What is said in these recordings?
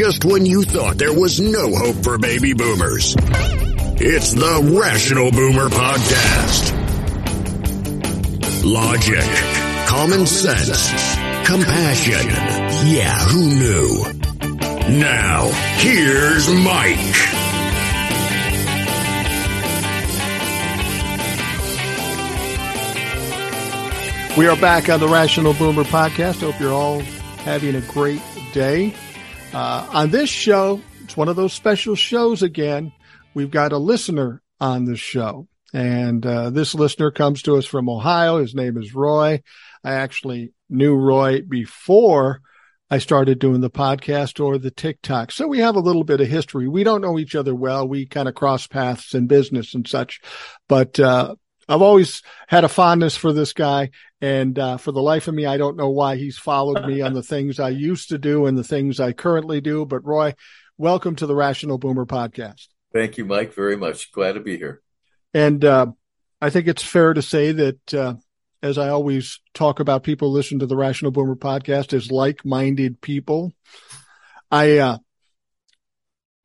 just when you thought there was no hope for baby boomers. It's the Rational Boomer Podcast. Logic, common sense, compassion. Yeah, who knew? Now, here's Mike. We are back on the Rational Boomer podcast. Hope you're all having a great day. Uh, on this show, it's one of those special shows again. We've got a listener on the show, and uh, this listener comes to us from Ohio. His name is Roy. I actually knew Roy before I started doing the podcast or the TikTok. So we have a little bit of history. We don't know each other well. We kind of cross paths in business and such, but, uh, I've always had a fondness for this guy. And uh, for the life of me, I don't know why he's followed me on the things I used to do and the things I currently do. But Roy, welcome to the Rational Boomer podcast. Thank you, Mike, very much. Glad to be here. And uh, I think it's fair to say that, uh, as I always talk about people listen to the Rational Boomer podcast as like-minded people. I uh,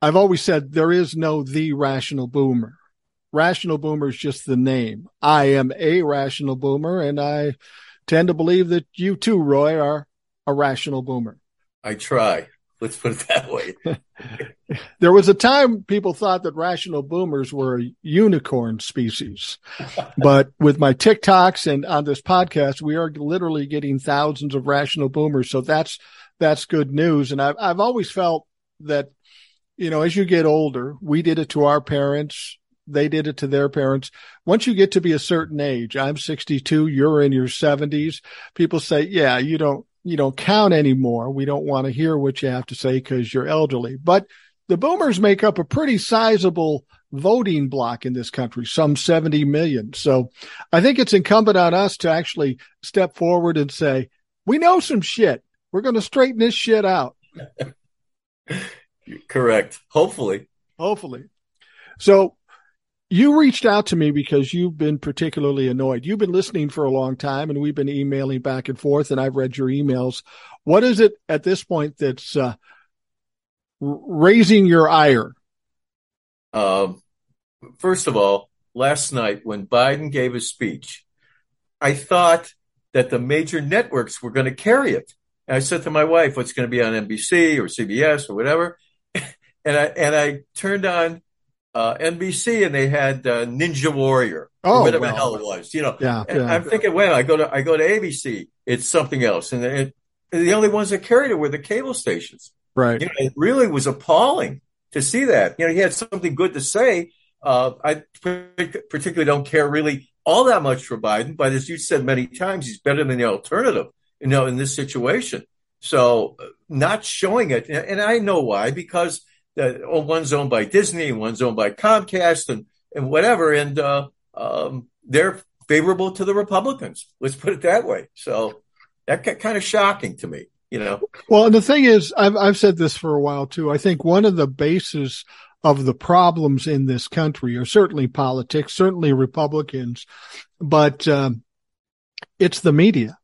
I've always said there is no the Rational Boomer rational boomer is just the name. I am a rational boomer, and I tend to believe that you too, Roy, are a rational boomer. I try. Let's put it that way. there was a time people thought that rational boomers were a unicorn species. but with my TikToks and on this podcast, we are literally getting thousands of rational boomers. So that's, that's good news. And I've, I've always felt that, you know, as you get older, we did it to our parents they did it to their parents. Once you get to be a certain age, I'm 62, you're in your 70s. People say, yeah, you don't, you don't count anymore. We don't want to hear what you have to say because you're elderly. But the boomers make up a pretty sizable voting block in this country, some 70 million. So I think it's incumbent on us to actually step forward and say, we know some shit. We're going to straighten this shit out. Correct. Hopefully. Hopefully. So you reached out to me because you've been particularly annoyed. You've been listening for a long time and we've been emailing back and forth and I've read your emails. What is it at this point that's uh, raising your ire? Um, first of all, last night when Biden gave his speech, I thought that the major networks were going to carry it. And I said to my wife, what's going to be on NBC or CBS or whatever? and I, and I turned on uh, NBC and they had uh, Ninja Warrior, oh, whatever well, the hell it was, you know. Yeah, yeah. I'm thinking, well, I go to I go to ABC, it's something else, and it, the only ones that carried it were the cable stations. Right. You know, it really was appalling to see that. You know, he had something good to say. Uh, I particularly don't care really all that much for Biden, but as you said many times, he's better than the alternative. You know, in this situation, so uh, not showing it, and I know why because that oh, one's owned by Disney one's owned by Comcast and and whatever, and uh, um, they're favorable to the Republicans. Let's put it that way. So that got kind of shocking to me, you know. Well, and the thing is, I've I've said this for a while too. I think one of the bases of the problems in this country are certainly politics, certainly Republicans, but um, it's the media.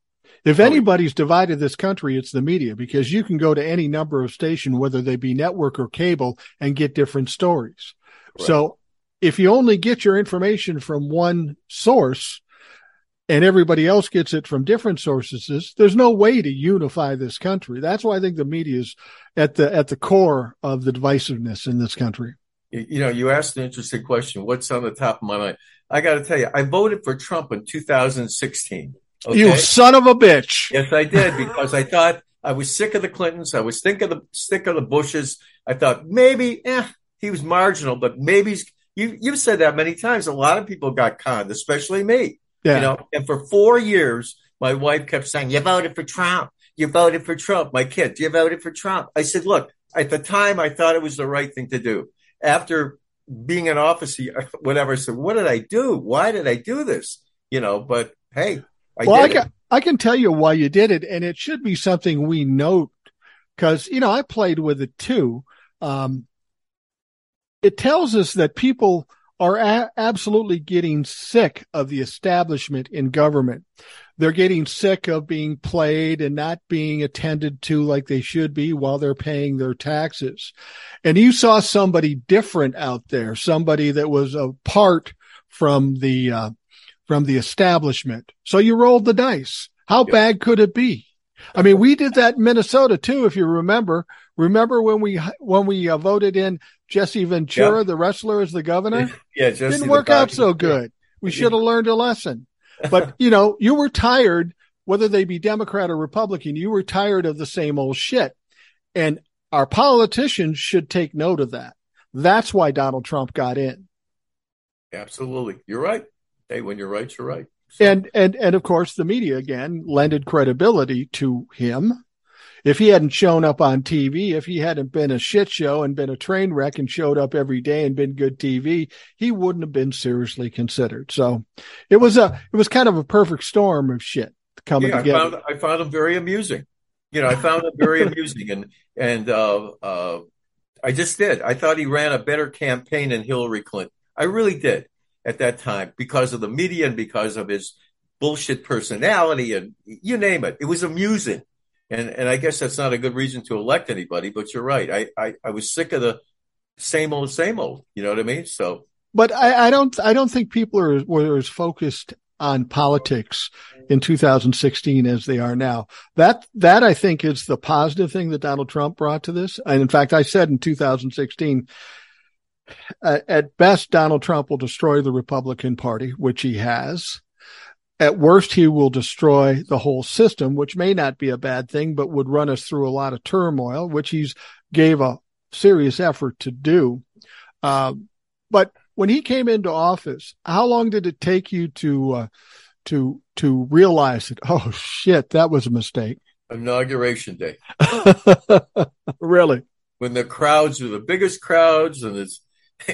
If anybody's divided this country, it's the media because you can go to any number of station, whether they be network or cable and get different stories. Right. So if you only get your information from one source and everybody else gets it from different sources, there's no way to unify this country. That's why I think the media is at the, at the core of the divisiveness in this country. You know, you asked an interesting question. What's on the top of my mind? I got to tell you, I voted for Trump in 2016. Okay? You son of a bitch. Yes, I did because I thought I was sick of the Clintons. I was sick of the sick of the Bushes. I thought maybe, eh, he was marginal, but maybe you you've said that many times. A lot of people got conned, especially me. Yeah. You know, and for four years, my wife kept saying, "You voted for Trump. You voted for Trump." My kid, you voted for Trump. I said, "Look, at the time, I thought it was the right thing to do." After being in office, whatever, I said, "What did I do? Why did I do this?" You know, but hey, I well, I can, I can tell you why you did it, and it should be something we note because you know I played with it too. Um, it tells us that people are a- absolutely getting sick of the establishment in government. They're getting sick of being played and not being attended to like they should be while they're paying their taxes. And you saw somebody different out there, somebody that was apart from the, uh, from the establishment. So you rolled the dice. How yeah. bad could it be? I mean, we did that in Minnesota too, if you remember. Remember when we when we uh, voted in Jesse Ventura, yeah. the wrestler, as the governor? Yeah, Jesse didn't work out so good. We should have learned a lesson. But you know, you were tired, whether they be Democrat or Republican, you were tired of the same old shit, and our politicians should take note of that. That's why Donald Trump got in. Absolutely, you're right. Hey, when you're right, you're right. So. And and and of course, the media again lended credibility to him if he hadn't shown up on TV, if he hadn't been a shit show and been a train wreck and showed up every day and been good TV, he wouldn't have been seriously considered. So it was a, it was kind of a perfect storm of shit coming yeah, together. I found, I found him very amusing. You know, I found him very amusing and, and, uh, uh, I just did. I thought he ran a better campaign than Hillary Clinton. I really did at that time because of the media and because of his bullshit personality and you name it. It was amusing. And and I guess that's not a good reason to elect anybody, but you're right. I I, I was sick of the same old, same old. You know what I mean? So, but I, I don't I don't think people are were as focused on politics in 2016 as they are now. That that I think is the positive thing that Donald Trump brought to this. And in fact, I said in 2016. Uh, at best, Donald Trump will destroy the Republican Party, which he has. At worst, he will destroy the whole system, which may not be a bad thing, but would run us through a lot of turmoil, which he's gave a serious effort to do. Uh, but when he came into office, how long did it take you to uh, to to realize that? Oh shit, that was a mistake. Inauguration day. really? When the crowds were the biggest crowds and it's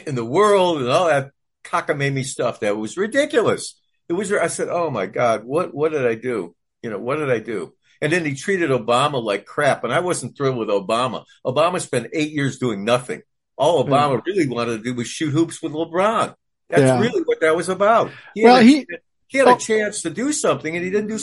in the world and all that cockamamie stuff that was ridiculous it was, I said, oh my God, what, what did I do? You know, what did I do? And then he treated Obama like crap. And I wasn't thrilled with Obama. Obama spent eight years doing nothing. All Obama really wanted to do was shoot hoops with LeBron. That's yeah. really what that was about. He well, he, he had a oh. chance to do something and he didn't do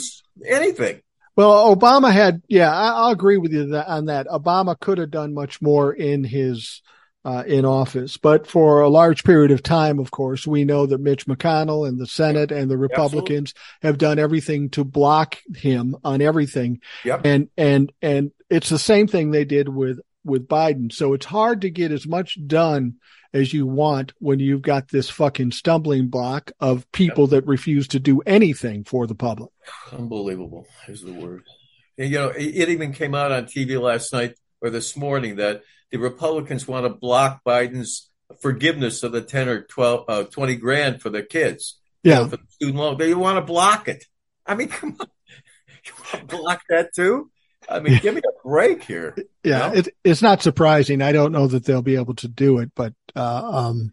anything. Well, Obama had, yeah, I, will agree with you on that. Obama could have done much more in his uh, in office. But for a large period of time, of course, we know that Mitch McConnell and the Senate and the Republicans Absolutely. have done everything to block him on everything. Yep. And, and, and it's the same thing they did with, with Biden. So it's hard to get as much done as you want when you've got this fucking stumbling block of people yep. that refuse to do anything for the public. Unbelievable is the word. And, you know, it even came out on TV last night or this morning that the Republicans want to block Biden's forgiveness of the 10 or 12, uh, 20 grand for the kids. Yeah. You know, for the student loan. They want to block it. I mean, come on. You want to block that too? I mean, give me a break here. Yeah. You know? it, it's not surprising. I don't know that they'll be able to do it, but, uh, um,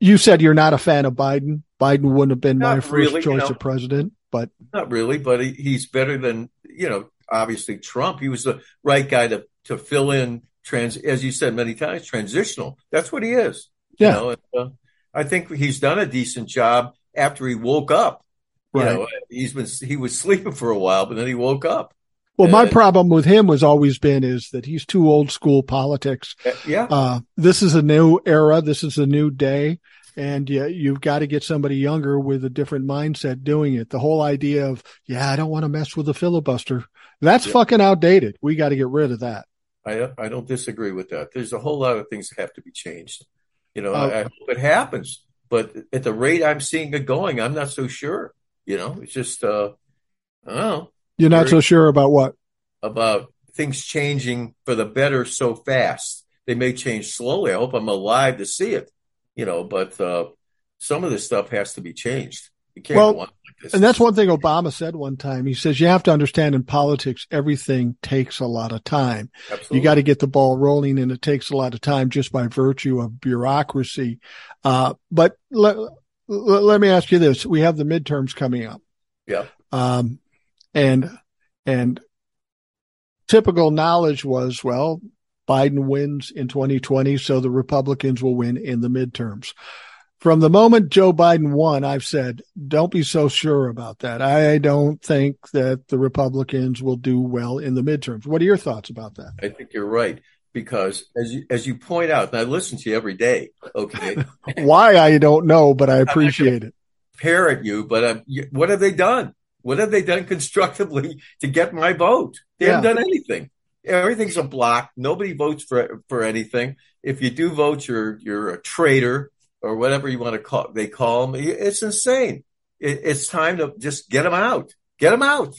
you said you're not a fan of Biden. Biden wouldn't have been not my first really, choice you know, of president, but not really, but he, he's better than, you know, obviously Trump. He was the right guy to, to fill in trans, as you said many times, transitional. That's what he is. Yeah. You know, and, uh, I think he's done a decent job after he woke up. Right. You know, he's been he was sleeping for a while, but then he woke up. Well, my problem with him has always been is that he's too old school politics. Uh, yeah. Uh, this is a new era. This is a new day. And yeah, you've got to get somebody younger with a different mindset doing it. The whole idea of, yeah, I don't want to mess with the filibuster. That's yeah. fucking outdated. We got to get rid of that. I I don't disagree with that. There's a whole lot of things that have to be changed. You know, I, I hope it happens, but at the rate I'm seeing it going, I'm not so sure. You know, it's just uh, I don't know. You're not so sure about what? About things changing for the better so fast. They may change slowly. I hope I'm alive to see it. You know, but uh, some of this stuff has to be changed. You can't well, and that's one thing Obama said one time. He says, you have to understand in politics, everything takes a lot of time. Absolutely. You got to get the ball rolling and it takes a lot of time just by virtue of bureaucracy. Uh, but let, let me ask you this. We have the midterms coming up. Yeah. Um, and, and typical knowledge was, well, Biden wins in 2020, so the Republicans will win in the midterms. From the moment Joe Biden won, I've said, don't be so sure about that. I don't think that the Republicans will do well in the midterms. What are your thoughts about that? I think you're right because as you as you point out, and I listen to you every day. Okay, why I don't know, but I appreciate it. Parrot you, but uh, what have they done? What have they done constructively to get my vote? They yeah. haven't done anything. Everything's a block. Nobody votes for for anything. If you do vote, you're you're a traitor or whatever you want to call they call them. It's insane. It, it's time to just get them out. Get them out.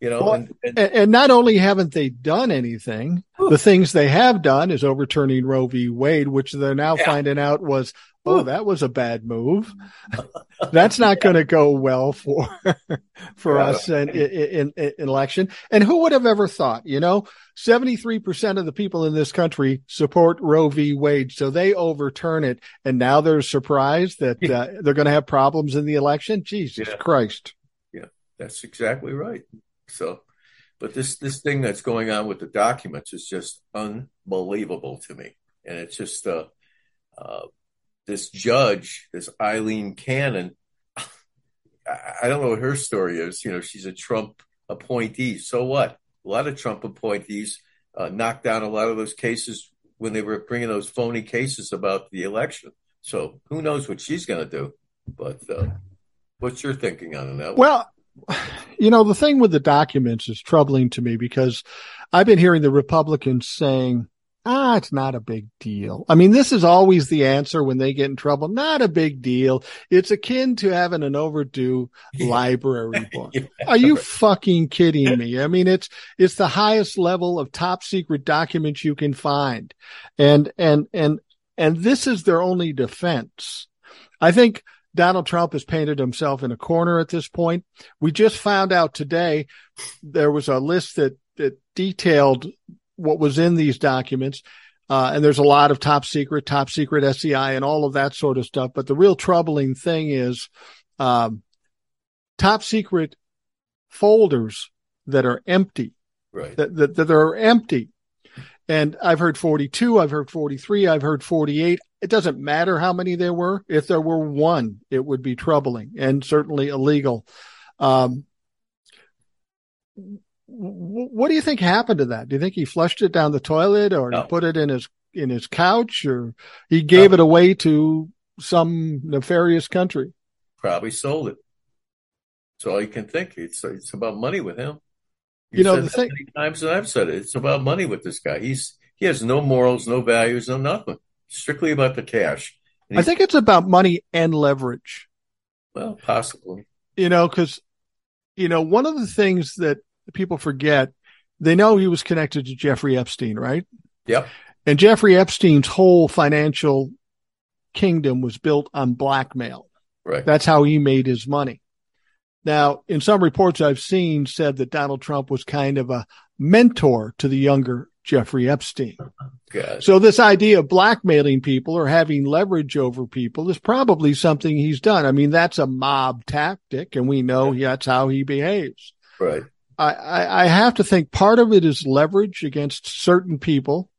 You know, well, and, and, and, not only haven't they done anything, the things they have done is overturning Roe v. Wade, which they're now yeah. finding out was, oh, that was a bad move. That's not going to go well for for us in, in, in, election. And who would have ever thought? You know, seventy three percent of the people in this country support Roe v. Wade, so they overturn it, and now they're surprised that uh, they're going to have problems in the election. Jesus yeah. Christ! Yeah, that's exactly right. So, but this this thing that's going on with the documents is just unbelievable to me, and it's just uh, uh this judge, this Aileen Cannon. I don't know what her story is. You know, she's a Trump appointee. So what? A lot of Trump appointees uh, knocked down a lot of those cases when they were bringing those phony cases about the election. So who knows what she's going to do? But uh, what's your thinking on that? Well, you know, the thing with the documents is troubling to me because I've been hearing the Republicans saying, ah, it's not a big deal. I mean, this is always the answer when they get in trouble. Not a big deal. It's akin to having an overdue library book. yeah, Are you fucking kidding me? I mean, it's, it's the highest level of top secret documents you can find. And, and, and, and this is their only defense. I think Donald Trump has painted himself in a corner at this point. We just found out today there was a list that, that detailed what was in these documents. Uh, and there's a lot of top secret, top secret SCI and all of that sort of stuff. But the real troubling thing is, um, top secret folders that are empty, right? That, that, that are empty. And I've heard 42, I've heard 43, I've heard 48. It doesn't matter how many there were. If there were one, it would be troubling and certainly illegal. Um, what do you think happened to that? Do you think he flushed it down the toilet or no. he put it in his in his couch or he gave it away to some nefarious country? Probably sold it. That's all you can think. It's it's about money with him. You, you know the thing. Times that I've said it. It's about money with this guy. He's he has no morals, no values, no nothing. Strictly about the cash. I think it's about money and leverage. Well, possibly. You know, because you know one of the things that people forget, they know he was connected to Jeffrey Epstein, right? Yep. And Jeffrey Epstein's whole financial kingdom was built on blackmail. Right. That's how he made his money. Now, in some reports I've seen said that Donald Trump was kind of a mentor to the younger Jeffrey Epstein. God. So this idea of blackmailing people or having leverage over people is probably something he's done. I mean, that's a mob tactic and we know yeah. that's how he behaves. Right. I, I have to think part of it is leverage against certain people.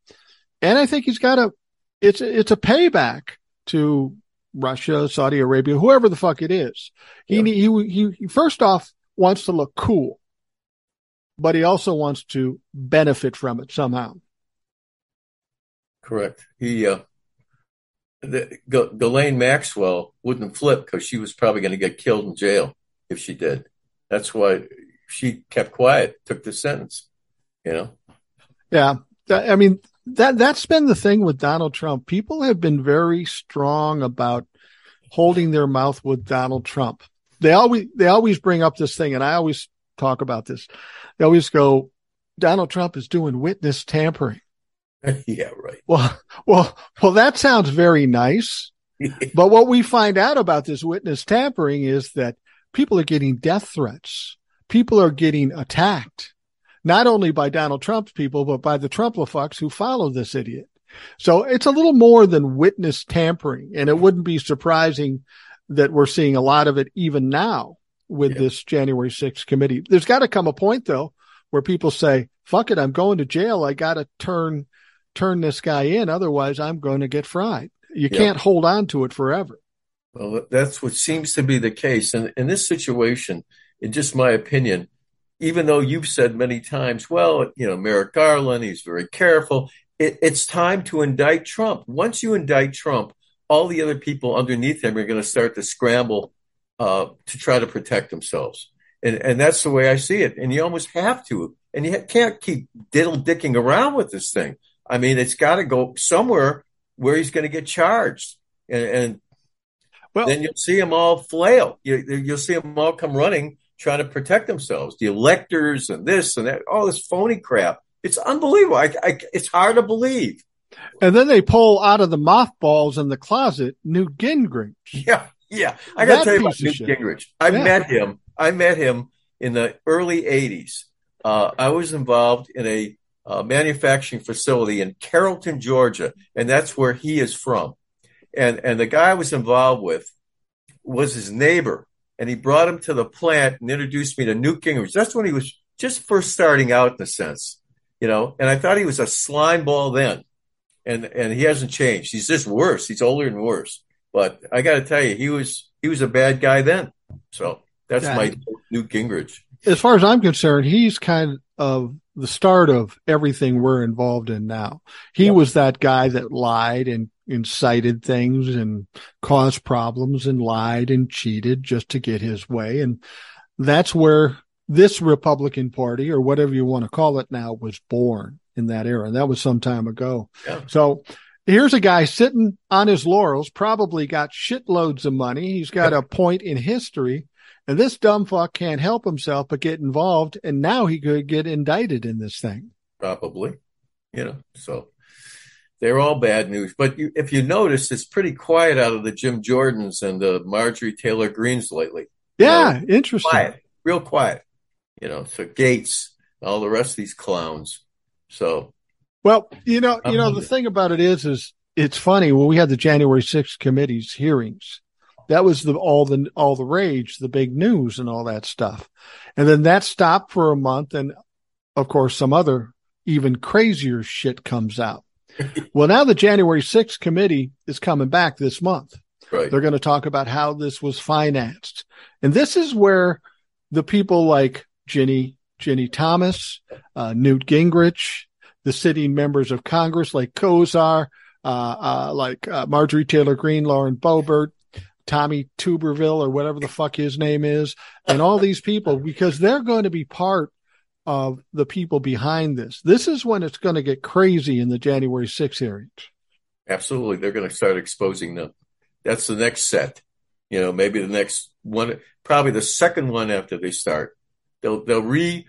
And I think he's got a, it's, a, it's a payback to Russia, Saudi Arabia, whoever the fuck it is. He, yeah. he, he, he, first off wants to look cool, but he also wants to benefit from it somehow. Correct. He, uh, the, G- Ghislaine Maxwell wouldn't flip because she was probably going to get killed in jail if she did. That's why she kept quiet, took the sentence, you know? Yeah. I mean, that, that's been the thing with Donald Trump. People have been very strong about holding their mouth with Donald Trump. They always, they always bring up this thing and I always talk about this. They always go, Donald Trump is doing witness tampering. yeah, right. Well, well, well, that sounds very nice. but what we find out about this witness tampering is that people are getting death threats people are getting attacked, not only by Donald Trump's people, but by the Trumplafucks who follow this idiot. So it's a little more than witness tampering. And it wouldn't be surprising that we're seeing a lot of it even now with yeah. this January 6th committee. There's got to come a point though where people say, fuck it, I'm going to jail. I got to turn, turn this guy in. Otherwise I'm going to get fried. You yeah. can't hold on to it forever. Well, that's what seems to be the case. And in this situation, in just my opinion, even though you've said many times, well, you know, Merrick Garland, he's very careful. It, it's time to indict Trump. Once you indict Trump, all the other people underneath him are going to start to scramble uh, to try to protect themselves. And, and that's the way I see it. And you almost have to. And you can't keep diddle dicking around with this thing. I mean, it's got to go somewhere where he's going to get charged. And, and well, then you'll see them all flail. You, you'll see them all come running trying to protect themselves. The electors and this and that, all this phony crap. It's unbelievable. I, I, it's hard to believe. And then they pull out of the mothballs in the closet Newt Gingrich. Yeah, yeah. I got to tell you about Newt Gingrich. I yeah. met him. I met him in the early '80s. Uh, I was involved in a uh, manufacturing facility in Carrollton, Georgia, and that's where he is from. And and the guy I was involved with was his neighbor, and he brought him to the plant and introduced me to Newt Gingrich. That's when he was just first starting out, in a sense, you know. And I thought he was a slime ball then, and and he hasn't changed. He's just worse. He's older and worse. But I got to tell you, he was he was a bad guy then. So that's yeah. my Newt Gingrich. As far as I'm concerned, he's kind of the start of everything we're involved in now. He yeah. was that guy that lied and incited things and caused problems and lied and cheated just to get his way. And that's where this Republican Party or whatever you want to call it now was born in that era. And that was some time ago. Yeah. So here's a guy sitting on his laurels, probably got shitloads of money. He's got a point in history. And this dumb fuck can't help himself but get involved. And now he could get indicted in this thing. Probably. You know, so they're all bad news. But you, if you notice, it's pretty quiet out of the Jim Jordans and the Marjorie Taylor Greens lately. Yeah, you know, interesting. Quiet, real quiet. You know, so Gaetz, all the rest of these clowns. So, well, you know, you know, the thing about it is, is it's funny when we had the January 6th committee's hearings. That was the all the all the rage, the big news, and all that stuff. And then that stopped for a month, and of course, some other even crazier shit comes out well, now the January 6th committee is coming back this month. Right. They're going to talk about how this was financed. And this is where the people like Ginni, Ginni Thomas, uh, Newt Gingrich, the sitting members of Congress like Gosar, uh, uh, like uh, Marjorie Taylor Greene, Lauren Boebert, Tommy Tuberville, or whatever the fuck his name is, and all these people, because they're going to be part of the people behind this. This is when it's going to get crazy in the January 6 hearings. Absolutely. They're going to start exposing them. That's the next set. You know, maybe the next one, probably the second one after they start. They'll, they'll re,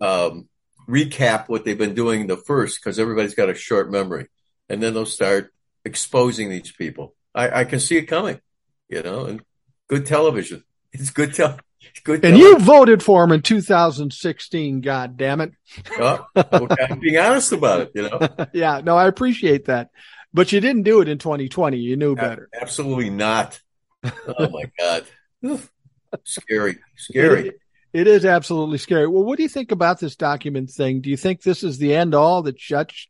um, recap what they've been doing the first because everybody's got a short memory. And then they'll start exposing these people. I, I can see it coming, you know, and good television. It's good television. Good. And you voted for him in 2016. God damn it! well, I'm being honest about it. You know. yeah. No, I appreciate that, but you didn't do it in 2020. You knew better. Absolutely not. Oh my god. scary. Scary. It, it is absolutely scary. Well, what do you think about this document thing? Do you think this is the end all that shuts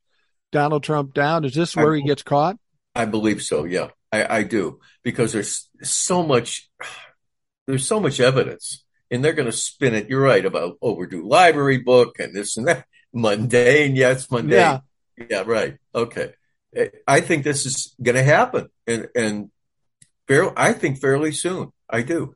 Donald Trump down? Is this where I, he gets caught? I believe so. Yeah, I, I do because there's so much there's so much evidence and they're going to spin it. You're right about oh, overdue library book and this and that. Mundane. Yes, mundane. Yeah. Yeah. Right. Okay. Eh, I think this is going to happen and, and fair, I think fairly soon. I do.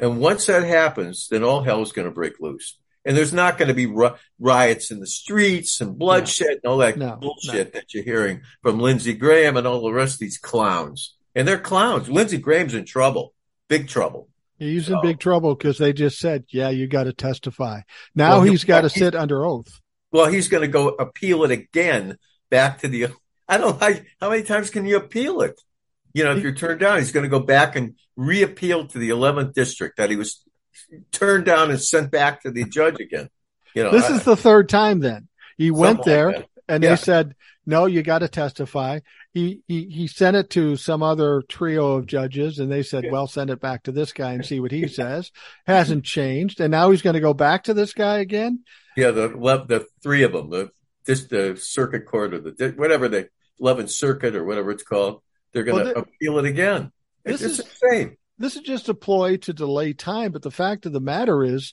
And once that happens, then all hell is going to break loose. And there's not going to be riots in the streets and bloodshed no. and all that no, bullshit no. that you're hearing from Lindsey Graham and all the rest of these clowns. And they're clowns. Lindsey Graham's in trouble, big trouble. He's in big trouble because they just said, "Yeah, you got to testify." Now well, he's got to sit under oath. Well, he's going to go appeal it again back to the. I don't know how many times can you appeal it. You know, if you're turned down, he's going to go back and reappeal to the 11th district that he was turned down and sent back to the judge again. You know, this I, is the third time. Then he went there like and yeah. they said, "No, you got to testify." he, he he sent it to some other trio of judges and they said well send it back to this guy and see what he says hasn't changed and now he's going to go back to this guy again yeah the the three of them the this the circuit court or the whatever the 11th circuit or whatever it's called they're going to well, appeal it again This it's is insane. This is just a ploy to delay time, but the fact of the matter is,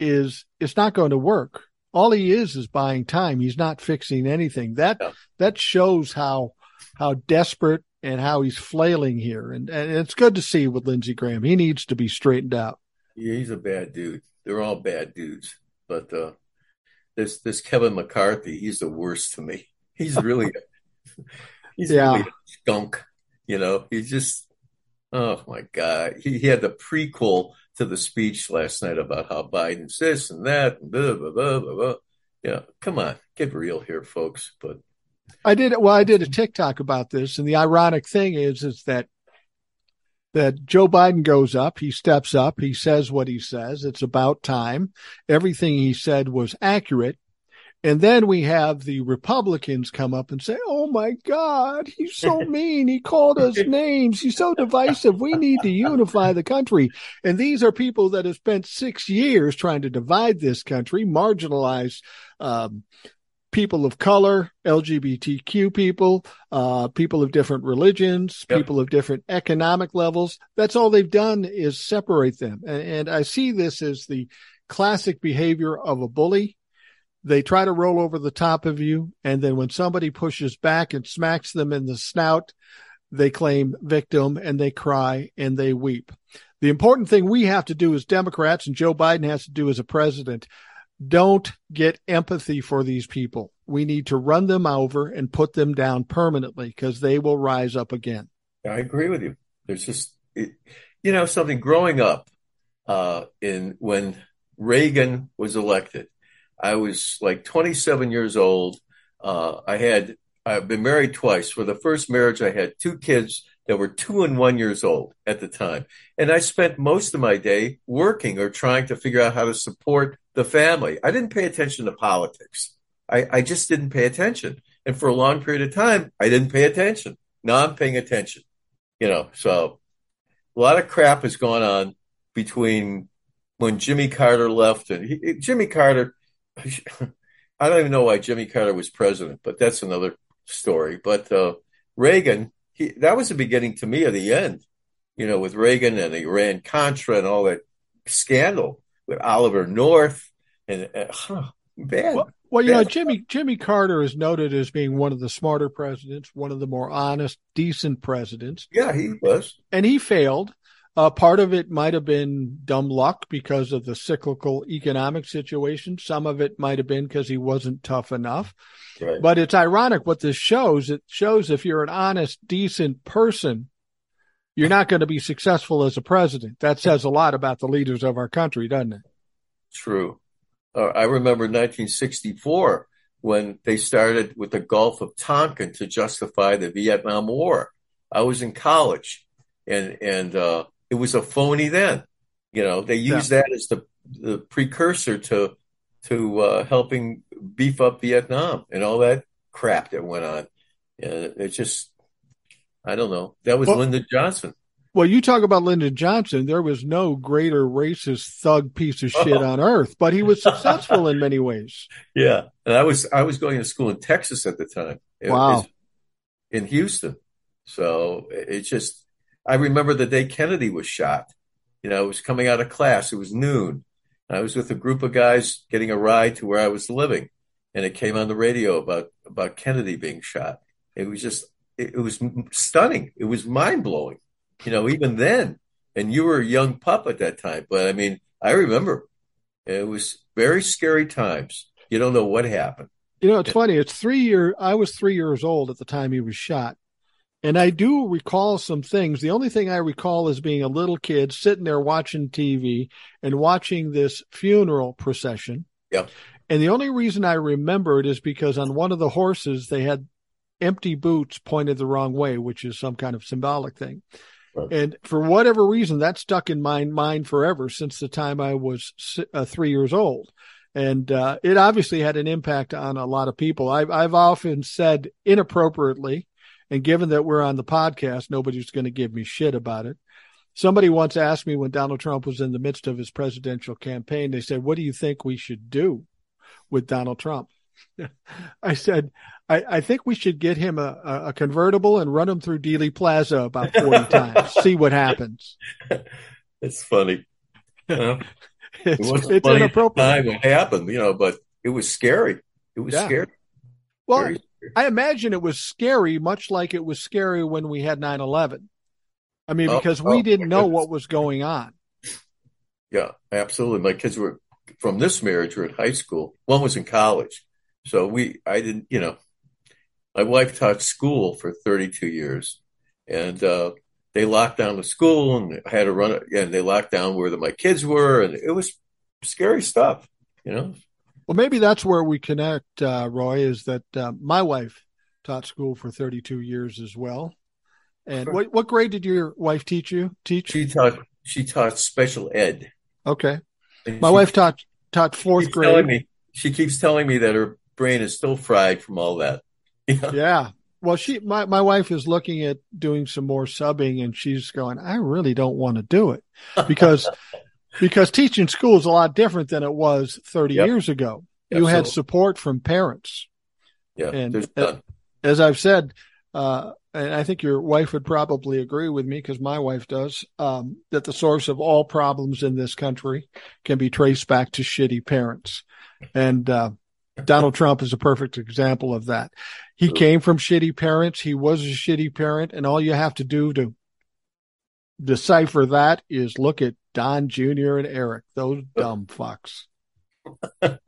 is it's not going to work. All he is is buying time. He's not fixing anything. That no. that shows how how desperate and how he's flailing here. And and it's good to see with Lindsey Graham. He needs to be straightened out. Yeah, he's a bad dude. They're all bad dudes. But uh, this this Kevin McCarthy, he's the worst to me. He's really he's yeah. really a skunk. You know, he's just oh my god. He, he had the prequel to the speech last night about how Biden's this and that and blah blah blah blah. blah. Yeah, come on, get real here, folks. But I did well. I did a TikTok about this, and the ironic thing is, is that that Joe Biden goes up, he steps up, he says what he says. It's about time. Everything he said was accurate. And then we have the Republicans come up and say, Oh my God, he's so mean. He called us names. He's so divisive. We need to unify the country. And these are people that have spent six years trying to divide this country, marginalize, um, people of color, LGBTQ people, uh, people of different religions, yep. people of different economic levels. That's all they've done is separate them. And, and I see this as the classic behavior of a bully. They try to roll over the top of you. And then when somebody pushes back and smacks them in the snout, they claim victim and they cry and they weep. The important thing we have to do as Democrats and Joe Biden has to do as a president don't get empathy for these people. We need to run them over and put them down permanently because they will rise up again. I agree with you. There's just, it, you know, something growing up uh, in when Reagan was elected. I was like 27 years old. Uh, I had I've been married twice. For the first marriage, I had two kids that were two and one years old at the time. And I spent most of my day working or trying to figure out how to support the family. I didn't pay attention to politics. I, I just didn't pay attention. And for a long period of time, I didn't pay attention. Now I'm paying attention. You know, so a lot of crap has gone on between when Jimmy Carter left and he, Jimmy Carter. I don't even know why Jimmy Carter was president, but that's another story. But uh, Reagan, he, that was the beginning to me of the end, you know, with Reagan and the Iran Contra and all that scandal with Oliver North and uh, huh, bad. Well, well you bad. know, Jimmy Jimmy Carter is noted as being one of the smarter presidents, one of the more honest, decent presidents. Yeah, he was, and he failed. Uh, part of it might have been dumb luck because of the cyclical economic situation. Some of it might have been because he wasn't tough enough. Right. But it's ironic what this shows. It shows if you're an honest, decent person, you're not going to be successful as a president. That says a lot about the leaders of our country, doesn't it? True. Uh, I remember 1964 when they started with the Gulf of Tonkin to justify the Vietnam War. I was in college and, and, uh, it was a phony then. You know, they used yeah. that as the, the precursor to, to, uh, helping beef up Vietnam and all that crap that went on. And it just, I don't know. That was well, Lyndon Johnson. Well, you talk about Lyndon Johnson. There was no greater racist thug piece of shit oh. on earth, but he was successful in many ways. Yeah, and I was I was going to school in Texas at the time. It, wow. In Houston, so it's just I remember the day Kennedy was shot. You know, I was coming out of class. It was noon. I was with a group of guys getting a ride to where I was living, and it came on the radio about about Kennedy being shot. It was just it, it was stunning. It was mind blowing. You know, even then, and you were a young pup at that time, but I mean, I remember it was very scary times. You don't know what happened. You know, it's funny. It's three year. I was three years old at the time he was shot, and I do recall some things. The only thing I recall is being a little kid sitting there watching TV and watching this funeral procession. Yeah. And the only reason I remember it is because on one of the horses they had empty boots pointed the wrong way, which is some kind of symbolic thing. Right. And for whatever reason, that stuck in my mind forever since the time I was uh, three years old. And uh, it obviously had an impact on a lot of people. I've, I've often said inappropriately, and given that we're on the podcast, nobody's going to give me shit about it. Somebody once asked me when Donald Trump was in the midst of his presidential campaign, they said, What do you think we should do with Donald Trump? I said, I, I think we should get him a, a convertible and run him through Dealey Plaza about 40 times, see what happens. It's funny. You know, it It's, it's funny inappropriate. time it happened, you know, but it was scary. It was Yeah. scary. Well, scary. I imagine it was scary, much like it was scary when we had 9 11. I mean, Oh, because we oh, didn't know what was going on. Yeah, absolutely. My kids were from this marriage were in high school. One was in college. So we I didn't, you know, my wife taught school for 32 years and uh they locked down the school and I had to run it and they locked down where the, my kids were and it was scary stuff, you know. Well, maybe that's where we connect, uh, Roy, is that uh, my wife taught school for 32 years as well. And what, what grade did your wife teach you? Teach? She taught she taught special ed. Okay. And My she wife taught taught fourth keeps grade. me she keeps telling me that her brain is still fried from all that. You? Yeah. Well, she my my wife is looking at doing some more subbing, and she's going. I really don't want to do it because because teaching school is a lot different than it was 30 Yep. years ago. You had support from parents. Yeah, and- uh, as I've said, uh, and I think your wife would probably agree with me because my wife does, um, that the source of all problems in this country can be traced back to shitty parents. And, uh, Donald Trump is a perfect example of that. He came from shitty parents. He was a shitty parent. And all you have to do to decipher that is look at Don Jr. and Eric, those dumb fucks. do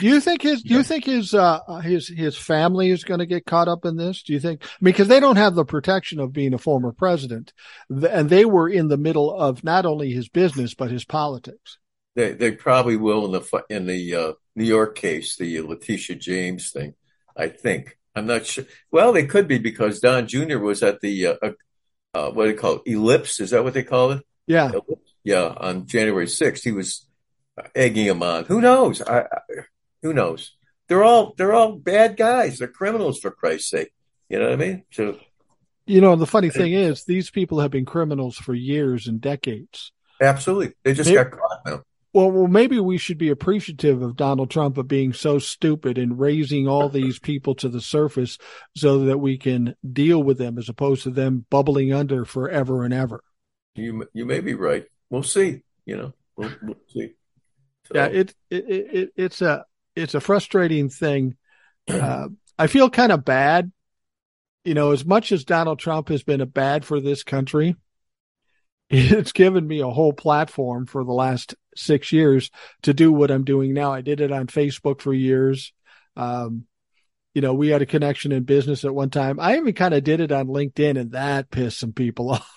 you think his do you think his uh his his family is going to get caught up in this do you think because they don't have the protection of being a former president and they were in the middle of not only his business but his politics They they probably will in the in the uh, New York case, the Letitia James thing. I think I'm not sure. Well, they could be because Don Jr. was at the uh, uh, uh, what do you call it? Ellipse? Is that what they call it? yeah Yeah, on January 6th, he was egging him on. Who knows? I, I, who knows? They're all they're all bad guys. They're criminals for Christ's sake. You know what I mean? So you know the funny thing is these people have been criminals for years and decades absolutely, they just They- got caught now. well well maybe we should be appreciative of Donald Trump of being so stupid and raising all these people to the surface so that we can deal with them as opposed to them bubbling under forever and ever You you may be right. We'll see. You know, we'll, we'll see. So, yeah it, it it it's a it's a frustrating thing uh, i feel kind of bad you know as much as donald trump has been a bad for this country it's given me a whole platform for the last six years to do what i'm doing now i did it on facebook for years um you know we had a connection in business at one time i even kind of did it on linkedin and that pissed some people off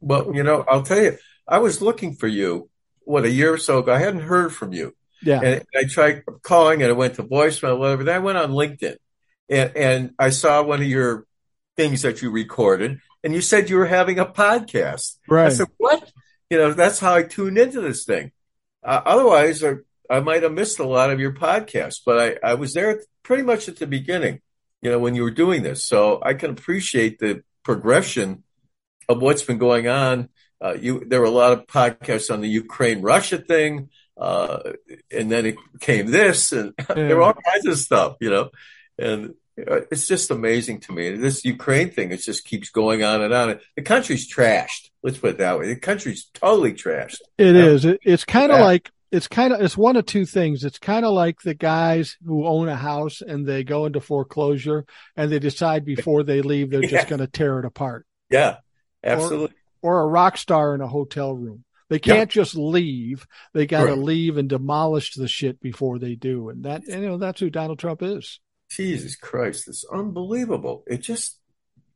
well, you know, I'll tell you, I was looking for you. What a year or so ago, I hadn't heard from you. yeah And I tried calling and I went to voicemail, whatever. Then I went on LinkedIn and, and I saw one of your things that you recorded and you said you were having a podcast. Right. I said, what? You know, that's how I tuned into this thing. Uh, otherwise, I, I might have missed a lot of your podcasts, but I, I was there pretty much at the beginning, you know, when you were doing this. So I can appreciate the progression of what's been going on. Uh, you, there were a lot of podcasts on the Ukraine Russia thing. Uh, and then it came this and there were all kinds of stuff, you know, and uh, it's just amazing to me. This Ukraine thing, it just keeps going on and on. The country's trashed. Let's put it that way. The country's totally trashed. It Yeah. is. It, it's kind of Yeah. like it's kind of it's one of two things. It's kind of like the guys who own a house and they go into foreclosure and they decide before they leave they're Yeah. just going to tear it apart. Yeah, absolutely. Or a rock star in a hotel room. They can't just leave. They got to Right. leave and demolish the shit before they do. And that you know that's who Donald Trump is. Jesus Christ, it's unbelievable. It just,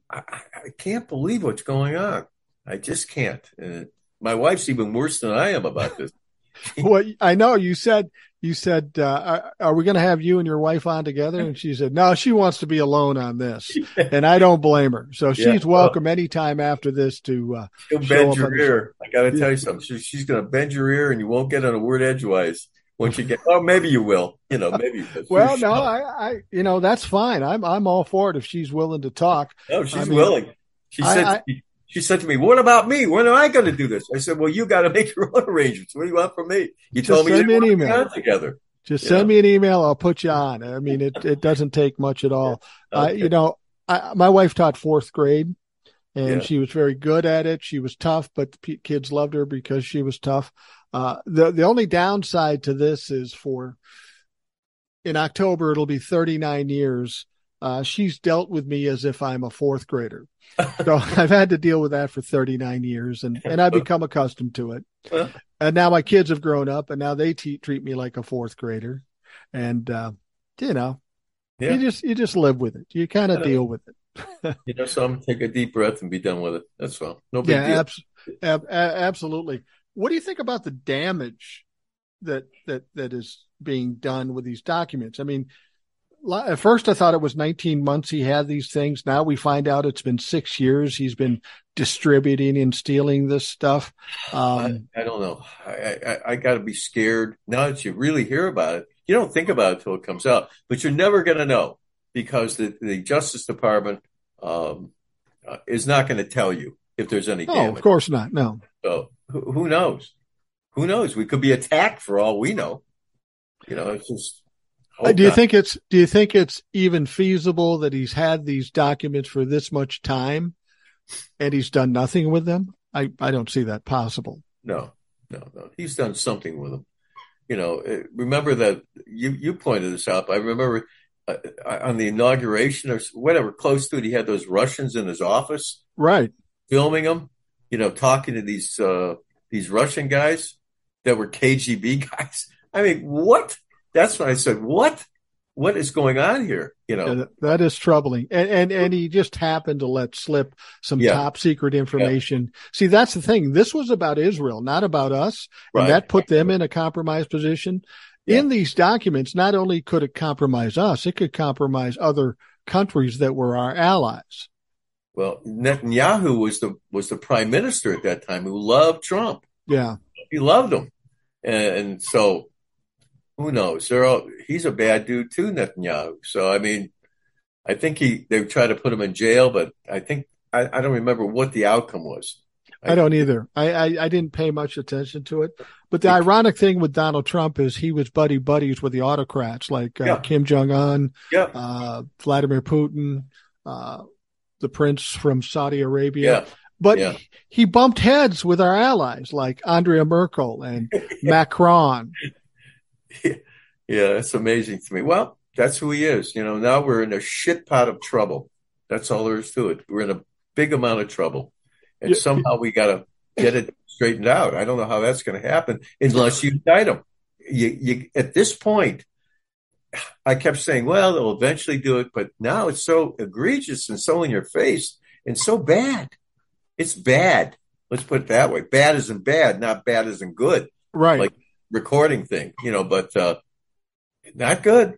I, I I can't believe what's going on. I just can't. And my wife's even worse than I am about this. Well, I know you said you said uh, are, are we going to have you and your wife on together? And she said no, she wants to be alone on this. and I don't blame her. So Yeah. she's welcome anytime after this to. Uh, She'll bend your ear. I got to tell you something. She, she's going to bend your ear, and you won't get on a word edgewise once you get. Oh, maybe you will. You know, maybe. well, no, I, I, you know, that's fine. I'm, I'm all for it if she's willing to talk. No, she's I mean, willing. She I- said. I- she said to me, "What about me? When am I going to do this?" I said, "Well, you got to make your own arrangements. What do you want from me? You Just told me you didn't an want to be email. on together." Just send me an email. I'll put you on. I mean, it, it doesn't take much at all. Okay. Uh, you know, I, my wife taught fourth grade and yeah. she was very good at it. She was tough, but the kids loved her because she was tough. Uh, the, the only downside to this is for in October, it'll be 39 years. Uh, she's dealt with me as if I'm a fourth grader. so I've had to deal with that for 39 years and, and I've become accustomed to it. And now my kids have grown up and now they t- treat me like a fourth grader. And, uh, you know, yeah. you just, you just live with it. You kind of deal with it. you know, some take a deep breath and be done with it. That's all. No big yeah, abs- ab- absolutely. What do you think about the damage that, that, that is being done with these documents? I mean, at first I thought it was 19 months he had these things. Now we find out it's been six years he's been distributing and stealing this stuff. Um, I, I, don't know. I, I, I got to be scared now that you really hear about it. You don't think about it until it comes out, but you're never going to know because the, the Justice Department um, uh, is not going to tell you if there's any. Oh, of course not. No. So who, who knows? Who knows? We could be attacked for all we know. You know, it's just uh, do you think it's do you think it's even feasible that he's had these documents for this much time and he's done nothing with them? I, I don't see that possible. No, no, no. He's done something with them. You know, uh, remember that you you pointed this out. I remember uh, uh, on the inauguration or whatever close to it, he had those Russians in his office, right, filming him. You know, talking to these uh, these Russian guys that were KGB guys. I mean, what? That's when I said, what? What is going on here? You know, yeah, that is troubling. And, and, and he just happened to let slip some yeah. top secret information. Yeah. See, that's the thing. This was about Israel, not about us. Right. And that put them in a compromised position. In these documents, not only could it compromise us, it could compromise other countries that were our allies. Well, Netanyahu was the was the prime minister at that time who loved Trump. Yeah, he loved him, and, and so who knows? They're all, he's a bad dude too, Netanyahu. So I mean, I think he they tried to put him in jail, but I think I, I don't remember what the outcome was. I, I don't either. I, I, I didn't pay much attention to it. But the ironic thing with Donald Trump is he was buddy buddies with the autocrats like uh, yeah. Kim Jong Un, yeah. uh, Vladimir Putin, uh, the prince from Saudi Arabia. Yeah. But yeah. he bumped heads with our allies like Andrea Merkel and Macron yeah, it's amazing to me. Well, that's who he is. You know, now we're in a shit pot of trouble. That's all there is to it. We're in a big amount of trouble. And yeah. somehow we got to get it straightened out. I don't know how that's going to happen unless you indict him. You, you, at this point, I kept saying, well, they'll eventually do it, but now it's so egregious and so in your face and so bad. It's bad. Let's put it that way. Bad isn't bad, not bad isn't good. Right. Like recording thing, you know, but uh, not good.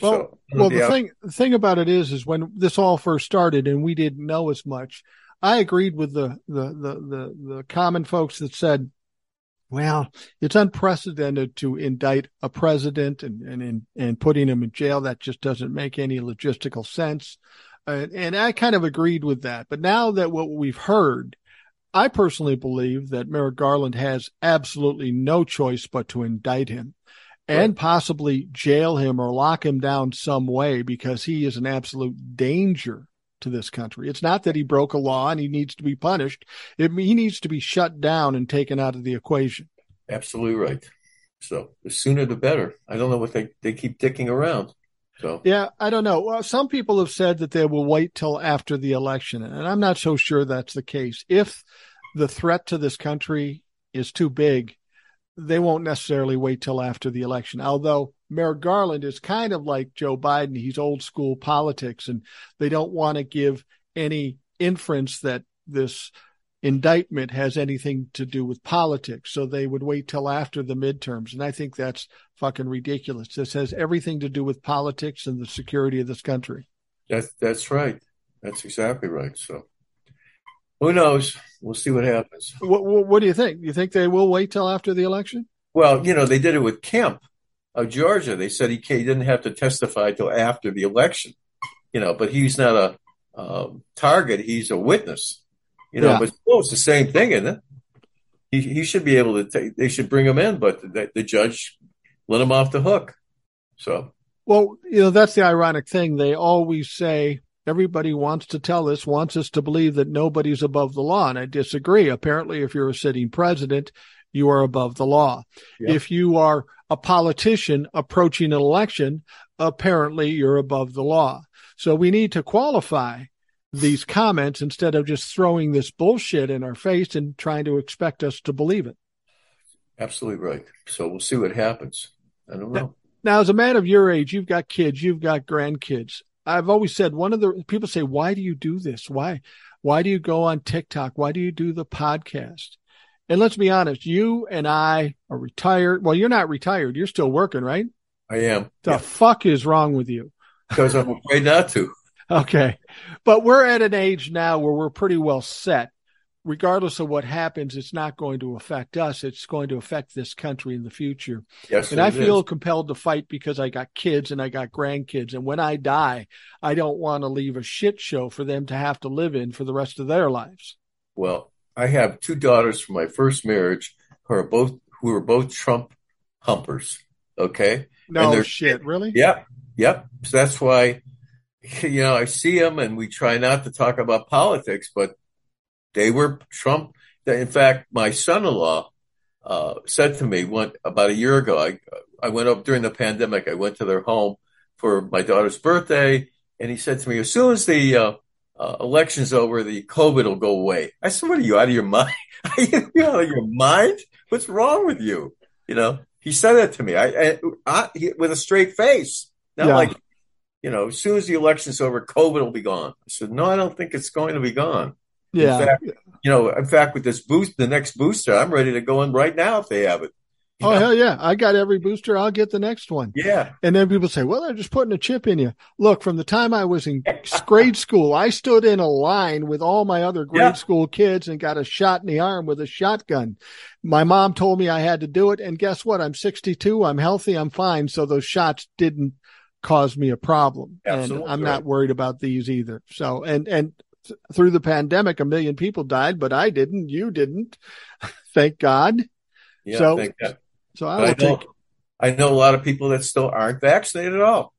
Well, so, well, the thing the thing about it is, is when this all first started and we didn't know as much. I agreed with the the the the, the common folks that said, well, it's unprecedented to indict a president and and and putting him in jail. That just doesn't make any logistical sense. And, and I kind of agreed with that. But now that what we've heard I personally believe that Merrick Garland has absolutely no choice but to indict him and possibly jail him or lock him down some way because he is an absolute danger to this country. It's not that he broke a law and he needs to be punished. It, he needs to be shut down and taken out of the equation. Absolutely right. So the sooner the better. I don't know what they, they keep dicking around. So yeah, I don't know. Well, some people have said that they will wait till after the election, and I'm not so sure that's the case. If the threat to this country is too big, they won't necessarily wait till after the election. Although Merrick Garland is kind of like Joe Biden, he's old school politics, and they don't want to give any inference that this indictment has anything to do with politics. So they would wait till after the midterms. And I think that's fucking ridiculous. This has everything to do with politics and the security of this country. That's that's right. That's exactly right. So who knows? We'll see what happens. What, what, what do you think? You think they will wait till after the election? Well, you know, they did it with Kemp of Georgia. They said he, he didn't have to testify till after the election. You know, but he's not a um, target; he's a witness. You know, yeah. but still, it's the same thing, isn't it? He, he should be able to. Take, they should bring him in, but the, the judge let him off the hook. So, well, you know, that's the ironic thing. They always say everybody wants to tell us, wants us to believe that nobody's above the law. And I disagree. Apparently, if you're a sitting president, you are above the law. Yep. If you are a politician approaching an election, apparently you're above the law. So we need to qualify these comments instead of just throwing this bullshit in our face and trying to expect us to believe it. Absolutely right. So we'll see what happens. I don't know. Now, now, as a man of your age, you've got kids, you've got grandkids. I've always said one of the people say, why do you do this? Why, why do you go on TikTok? Why do you do the podcast? And let's be honest, you and I are retired. Well, you're not retired. You're still working, right? I am. The yeah. fuck is wrong with you? Because I'm afraid not to. Okay. But we're at an age now where we're pretty well set regardless of what happens, it's not going to affect us. It's going to affect this country in the future. Yes, and I feel is. compelled to fight because I got kids and I got grandkids. And when I die, I don't want to leave a shit show for them to have to live in for the rest of their lives. Well, I have two daughters from my first marriage who are both who are both Trump humpers. Okay. No shit, really? Yep. Yep. So that's why, you know, I see them and we try not to talk about politics, but they were Trump. In fact, my son-in-law uh, said to me one about a year ago. I I went up during the pandemic. I went to their home for my daughter's birthday, and he said to me, "As soon as the uh, uh, election's over, the COVID will go away." I said, "What are you out of your mind? are you out of your mind? What's wrong with you?" You know, he said that to me. I, I, I he, with a straight face, not yeah. like, you know, as soon as the election's over, COVID will be gone. I said, "No, I don't think it's going to be gone." Yeah. In fact, you know, in fact, with this boost, the next booster, I'm ready to go in right now if they have it. You oh know? hell yeah! I got every booster. I'll get the next one. Yeah. And then people say, "Well, they're just putting a chip in you." Look, from the time I was in grade school, I stood in a line with all my other grade yeah. school kids and got a shot in the arm with a shotgun. My mom told me I had to do it, and guess what? I'm 62. I'm healthy. I'm fine. So those shots didn't cause me a problem, Absolutely and I'm not worried about these either. So, and and through the pandemic, a million people died, but I didn't. You didn't. Thank God. Yeah, so, thank God. so I, I know. I know a lot of people that still aren't vaccinated at all.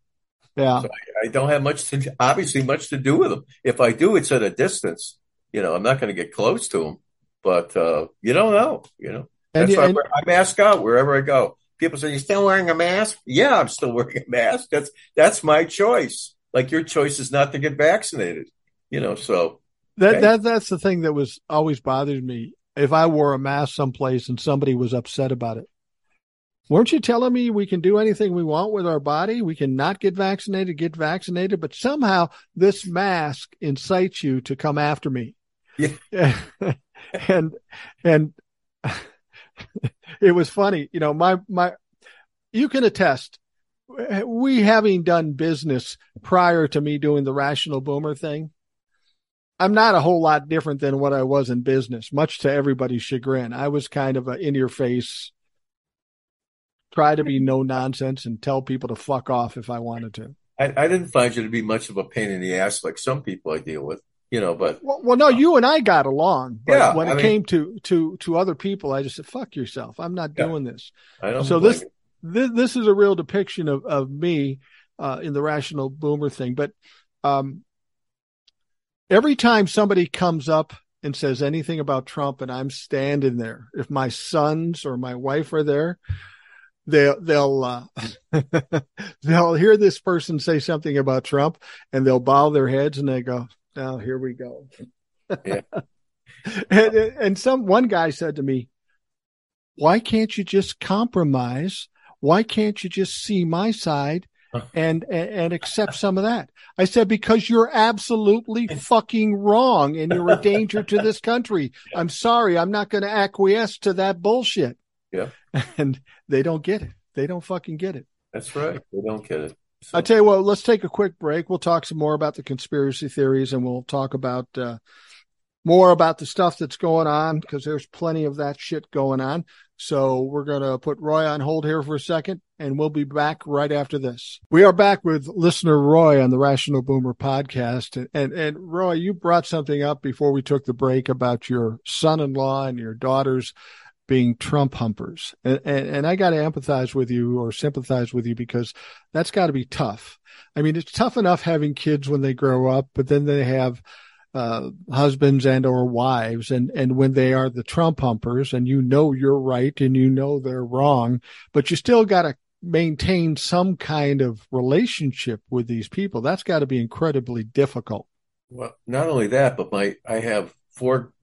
Yeah. So I, I, don't have much to, obviously much to do with them. If I do, it's at a distance. You know, I'm not going to get close to them, but, uh, you don't know, you know, that's and, why and, I mask out wherever I go. People say, you still wearing a mask? Yeah, I'm still wearing a mask. That's, that's my choice. Like your choice is not to get vaccinated you know, so that okay. that that's the thing that was always bothered me. If I wore a mask someplace and somebody was upset about it, weren't you telling me we can do anything we want with our body? We can not get vaccinated, get vaccinated, but somehow this mask incites you to come after me. Yeah. and and it was funny, you know, my my you can attest we having done business prior to me doing the rational boomer thing I'm not a whole lot different than what I was in business, much to everybody's chagrin. I was kind of a in your face, try to be no nonsense and tell people to fuck off if I wanted to. I, I, didn't find you to be much of a pain in the ass like some people I deal with, you know, but well, well no, you and I got along. But yeah, when I it mean, came to to to other people, I just said, fuck yourself. I'm not yeah, doing this. so this, this this is a real depiction of, of me uh, in the rational boomer thing. But um, every time somebody comes up and says anything about Trump and I'm standing there, if my sons or my wife are there, they'll they'll uh, they'll hear this person say something about Trump and they'll bow their heads and they go, "Now oh, here we go." Yeah. and, and some one guy said to me, "Why can't you just compromise? Why can't you just see my side and, and, and accept some of that. I said, because you're absolutely fucking wrong and you're a danger to this country. I'm sorry. I'm not going to acquiesce to that bullshit. Yeah. And they don't get it. They don't fucking get it. That's right. They don't get it. So. I tell you what, let's take a quick break. We'll talk some more about the conspiracy theories and we'll talk about, uh, more about the stuff that's going on because there's plenty of that shit going on. So we're going to put Roy on hold here for a second and we'll be back right after this. We are back with listener Roy on the Rational Boomer podcast. And, and, and Roy, you brought something up before we took the break about your son-in-law and your daughter's being Trump humpers. And, and, and I got to empathize with you or sympathize with you because that's got to be tough. I mean, it's tough enough having kids when they grow up, but then they have uh, husbands and or wives and and when they are the trump humpers and you know you're right and you know they're wrong but you still got to maintain some kind of relationship with these people that's got to be incredibly difficult well not only that but my i have four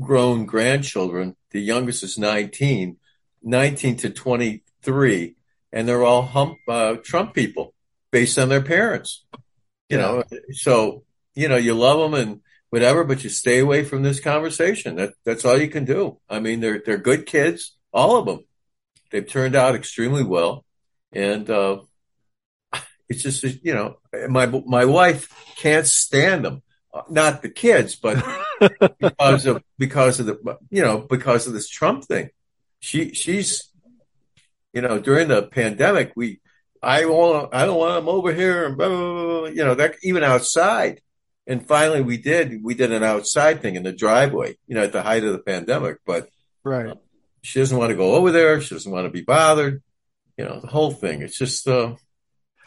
grown grandchildren the youngest is 19 19 to 23 and they're all hump uh, trump people based on their parents you yeah. know so you know, you love them and whatever, but you stay away from this conversation. That that's all you can do. I mean, they're they're good kids, all of them. They've turned out extremely well, and uh, it's just you know, my my wife can't stand them. Not the kids, but because of because of the you know because of this Trump thing. She she's you know during the pandemic we I want I don't want them over here and blah, blah, blah, you know that even outside. And finally we did we did an outside thing in the driveway you know at the height of the pandemic. But right. uh, she doesn't want to go over there. She doesn't want to be bothered. You know the whole thing. It's just uh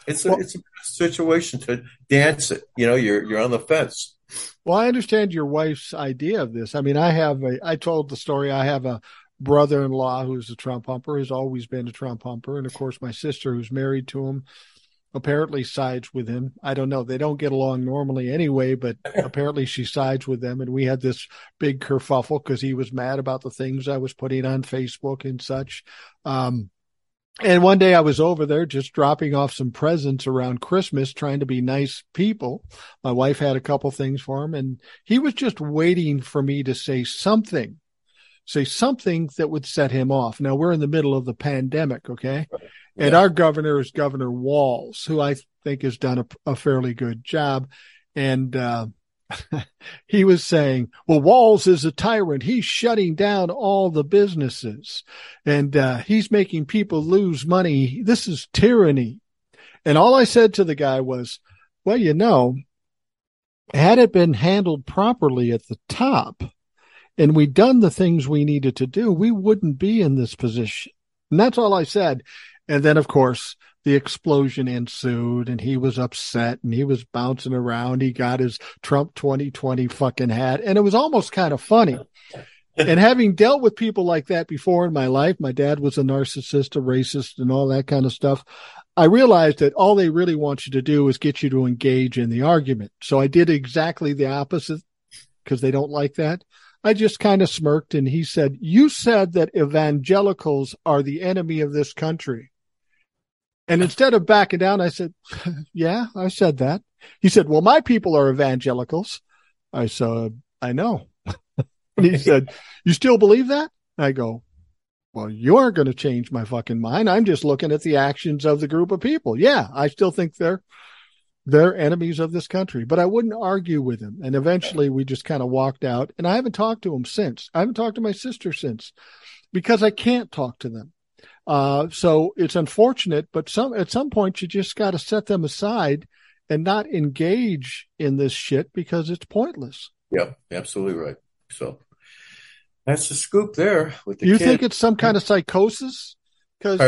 it's a well, it's a situation to dance it. You know you're you're on the fence well i understand your wife's idea of this i mean i have a i told the story i have a brother-in-law who's a trump humper has always been a trump humper and of course my sister who's married to him apparently sides with him. I don't know. They don't get along normally anyway, but apparently she sides with them. And we had this big kerfuffle because he was mad about the things I was putting on Facebook and such. Um, and one day I was over there just dropping off some presents around Christmas, trying to be nice people. My wife had a couple things for him and he was just waiting for me to say something say something that would set him off. Now we're in the middle of the pandemic, okay? And yeah. our governor is Governor Walz, who I think has done a, a fairly good job. And uh, he was saying, well, Walz is a tyrant. He's shutting down all the businesses and uh, he's making people lose money. This is tyranny. And all I said to the guy was, well, you know, had it been handled properly at the top, and we'd done the things we needed to do, we wouldn't be in this position. And that's all I said. And then, of course, the explosion ensued and he was upset and he was bouncing around. He got his Trump 2020 fucking hat and it was almost kind of funny. and having dealt with people like that before in my life, my dad was a narcissist, a racist and all that kind of stuff. I realized that all they really want you to do is get you to engage in the argument. So I did exactly the opposite because they don't like that. I just kind of smirked and he said, You said that evangelicals are the enemy of this country. And instead of backing down, I said, Yeah, I said that. He said, Well, my people are evangelicals. I said, I know. and he said, You still believe that? I go, Well, you aren't going to change my fucking mind. I'm just looking at the actions of the group of people. Yeah, I still think they're they're enemies of this country. But I wouldn't argue with him. And eventually we just kind of walked out. And I haven't talked to him since. I haven't talked to my sister since because I can't talk to them. Uh, so it's unfortunate, but some at some point you just got to set them aside and not engage in this shit because it's pointless. Yeah, absolutely right. So that's the scoop there. With the you kid. think it's some kind of psychosis? Because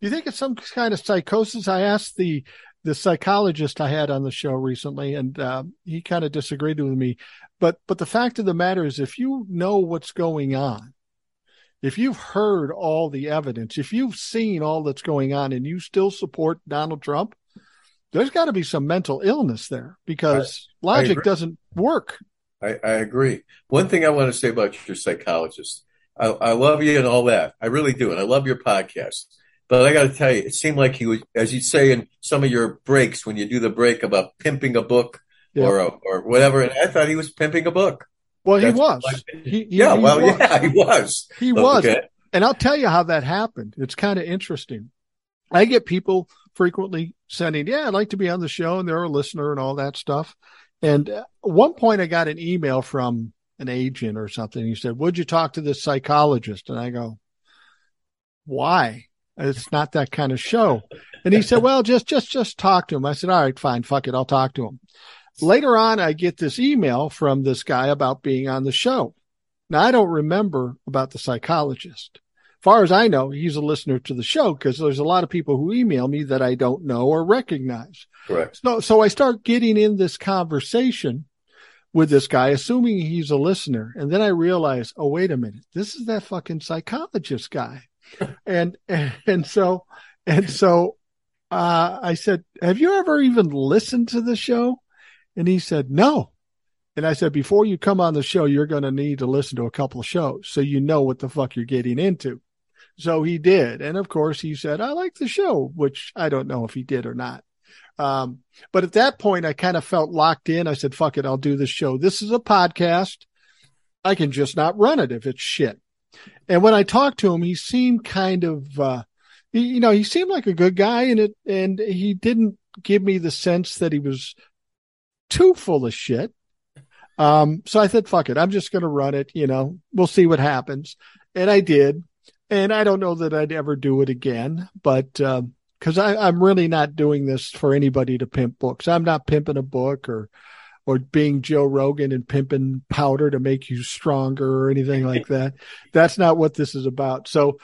you think it's some kind of psychosis? I asked the the psychologist I had on the show recently, and uh, he kind of disagreed with me. But but the fact of the matter is, if you know what's going on, if you've heard all the evidence, if you've seen all that's going on, and you still support Donald Trump, there's got to be some mental illness there because I, logic I doesn't work. I, I, agree. One thing I want to say about your psychologist, I, I love you and all that. I really do, and I love your podcast. But I got to tell you, it seemed like he was, as you say in some of your breaks when you do the break about pimping a book or a, or whatever. And I thought he was pimping a book. Well, That's he was. He, he, yeah, he well, was. yeah, he was. He was. And I'll tell you how that happened. It's kind of interesting. I get people frequently sending, "Yeah, I'd like to be on the show," and they're a listener and all that stuff. And at one point, I got an email from an agent or something. He said, "Would you talk to this psychologist?" And I go, "Why?" It's not that kind of show. And he said, well, just, just, just talk to him. I said, all right, fine. Fuck it. I'll talk to him. Later on, I get this email from this guy about being on the show. Now I don't remember about the psychologist. Far as I know, he's a listener to the show because there's a lot of people who email me that I don't know or recognize. Correct. So, so I start getting in this conversation with this guy, assuming he's a listener. And then I realize, oh, wait a minute. This is that fucking psychologist guy. and, and, and so, and so, uh, I said, have you ever even listened to the show? And he said, no. And I said, before you come on the show, you're going to need to listen to a couple of shows so you know what the fuck you're getting into. So he did. And of course he said, I like the show, which I don't know if he did or not. Um, but at that point, I kind of felt locked in. I said, fuck it. I'll do this show. This is a podcast. I can just not run it if it's shit. And when I talked to him, he seemed kind of, uh, you know, he seemed like a good guy and it, and he didn't give me the sense that he was too full of shit. Um, so I said, fuck it. I'm just going to run it. You know, we'll see what happens. And I did and I don't know that I'd ever do it again, but um, because uh, I'm really not doing this for anybody to pimp books. I'm not pimping a book or or being Joe Rogan and pimping powder to make you stronger or anything like that. That's not what this is about. So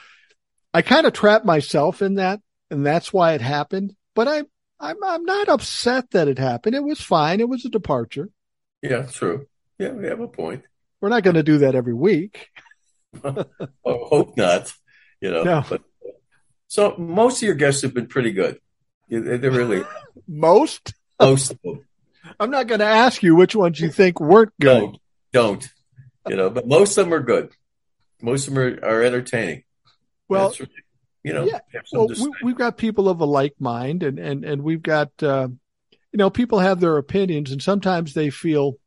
I kind of trapped myself in that, and that's why it happened. But I, I'm I'm not upset that it happened. It was fine. It was a departure. Yeah, true. Yeah, we have a point. We're not going to do that every week. I oh, hope not. You know. No. But, so most of your guests have been pretty good. They are really most. Most of them. I'm not going to ask you which ones you think weren't good. Don't, don't. You know, but most of them are good. Most of them are, are entertaining. Well, you know, yeah. Well, we, have got people of a like mind, and and and we've got uh, you know people have their opinions, and sometimes they feel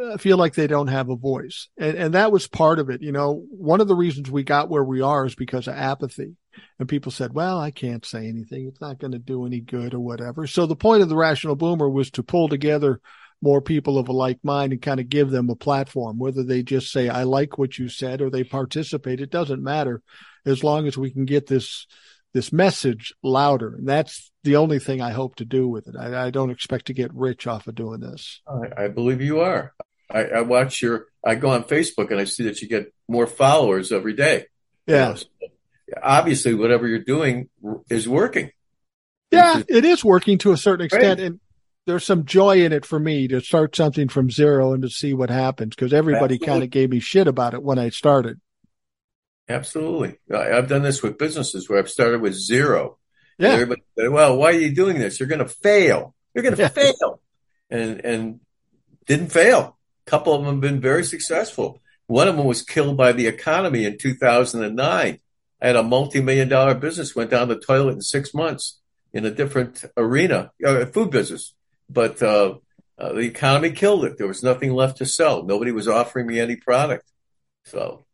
uh, feel like they don't have a voice. And, and that was part of it. You know, one of the reasons we got where we are is because of apathy. And people said, well, I can't say anything. It's not going to do any good or whatever. So the point of the rational boomer was to pull together more people of a like mind and kind of give them a platform, whether they just say, I like what you said or they participate. It doesn't matter as long as we can get this, this message louder. And that's the only thing I hope to do with it. I, I don't expect to get rich off of doing this. I, I believe you are. I, I, watch your, I go on Facebook and I see that you get more followers every day. Yeah. You know, so obviously, whatever you're doing is working. Yeah, it is working to a certain extent. And there's some joy in it for me to start something from zero and to see what happens because everybody kind of gave me shit about it when I started. Absolutely. I've done this with businesses where I've started with zero. Yeah. everybody said, well, why are you doing this? You're going to fail. You're going to yeah. fail. And, and didn't fail A couple of them have been very successful. One of them was killed by the economy in 2009. I had a multi-million dollar business went down the toilet in six months in a different arena, uh, food business. But uh, uh, the economy killed it. There was nothing left to sell. Nobody was offering me any product. So,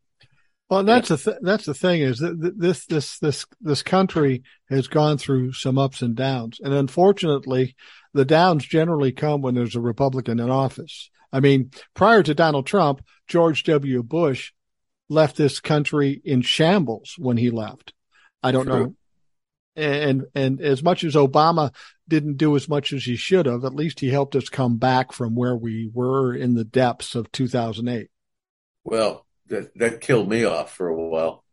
well, that's yeah. the th- that's the thing is that this this this this country has gone through some ups and downs, and unfortunately, the downs generally come when there's a Republican in office. I mean, prior to Donald Trump, George W. Bush left this country in shambles when he left. I don't True. know. And and as much as Obama didn't do as much as he should have, at least he helped us come back from where we were in the depths of 2008. Well, that that killed me off for a while,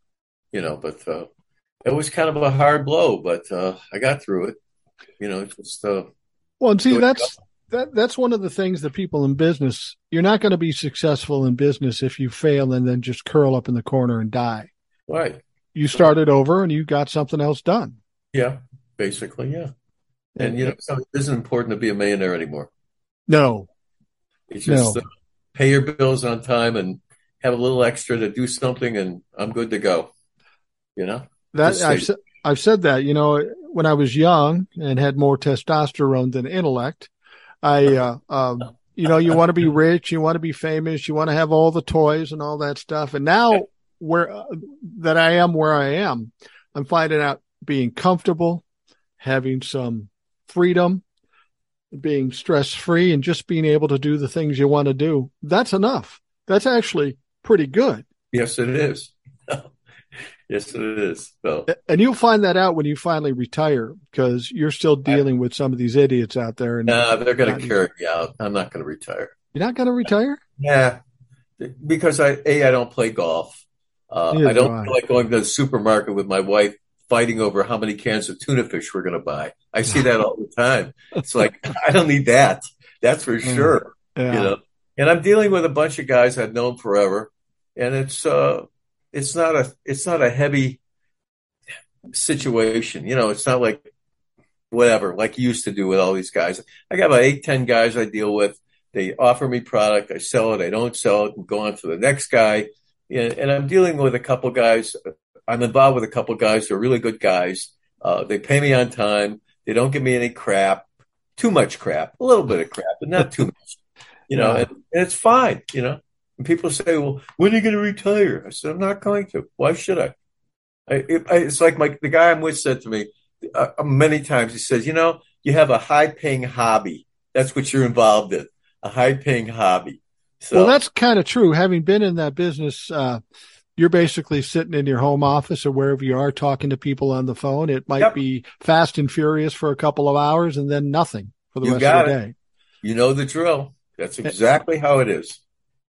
you know. But uh, it was kind of a hard blow, but uh, I got through it. You know, it's just uh, well, and see that's that that's one of the things that people in business you're not going to be successful in business if you fail and then just curl up in the corner and die right you started over and you got something else done yeah basically yeah and you know so it isn't important to be a millionaire anymore no it's just no. uh, pay your bills on time and have a little extra to do something and i'm good to go you know that I've, I've said that you know when i was young and had more testosterone than intellect I, uh, um, you know, you want to be rich, you want to be famous, you want to have all the toys and all that stuff. And now where uh, that I am where I am, I'm finding out being comfortable, having some freedom, being stress free and just being able to do the things you want to do. That's enough. That's actually pretty good. Yes, it is. Yes, it is. So. And you'll find that out when you finally retire because you're still dealing with some of these idiots out there. And nah, they're going to carry me out. I'm not going to retire. You're not going to retire? Yeah. because I a I don't play golf. Uh, I don't do like going to the supermarket with my wife fighting over how many cans of tuna fish we're going to buy. I see that all the time. It's like I don't need that. That's for mm. sure. Yeah. You know, and I'm dealing with a bunch of guys I've known forever, and it's uh, it's not a it's not a heavy situation. You know, it's not like whatever like you used to do with all these guys. I got about eight ten guys I deal with. They offer me product, I sell it, I don't sell it, and go on to the next guy. And, and I'm dealing with a couple guys. I'm involved with a couple guys who are really good guys. Uh, they pay me on time. They don't give me any crap, too much crap, a little bit of crap, but not too much. You know, yeah. and, and it's fine. You know, and people say, "Well, when are you going to retire?" I said, "I'm not going to. Why should I?" I, it, I it's like my the guy I'm with said to me uh, many times. He says, "You know, you have a high-paying hobby. That's what you're involved in a high paying hobby. So, well, that's kind of true. Having been in that business, uh, you're basically sitting in your home office or wherever you are talking to people on the phone. It might yep. be fast and furious for a couple of hours and then nothing for the you rest of the day. You know the drill. That's exactly how it is.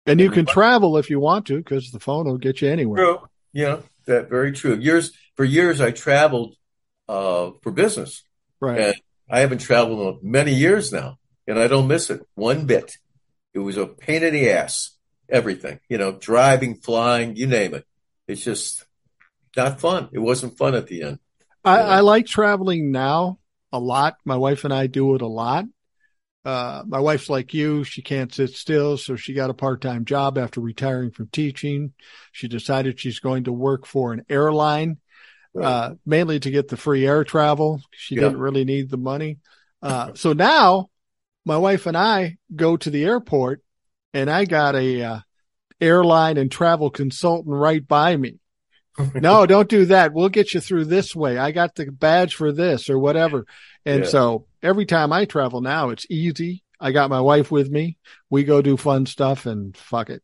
And you can travel if you want to because the phone will get you anywhere. True. Yeah, that very true. Years for years I traveled uh, for business. Right. And I haven't traveled in many years now and I don't miss it one bit. It was a pain in the ass. Everything, you know, driving, flying, you name it. It's just not fun. It wasn't fun at the end. I, I like traveling now a lot. My wife and I do it a lot. Uh, my wife's like you. She can't sit still. So she got a part-time job after retiring from teaching. She decided she's going to work for an airline, right. uh, mainly to get the free air travel. She yeah. didn't really need the money. Uh, so now my wife and I go to the airport and I got a uh, airline and travel consultant right by me. no, don't do that. We'll get you through this way. I got the badge for this or whatever. And yeah. so every time I travel now, it's easy. I got my wife with me. We go do fun stuff and fuck it.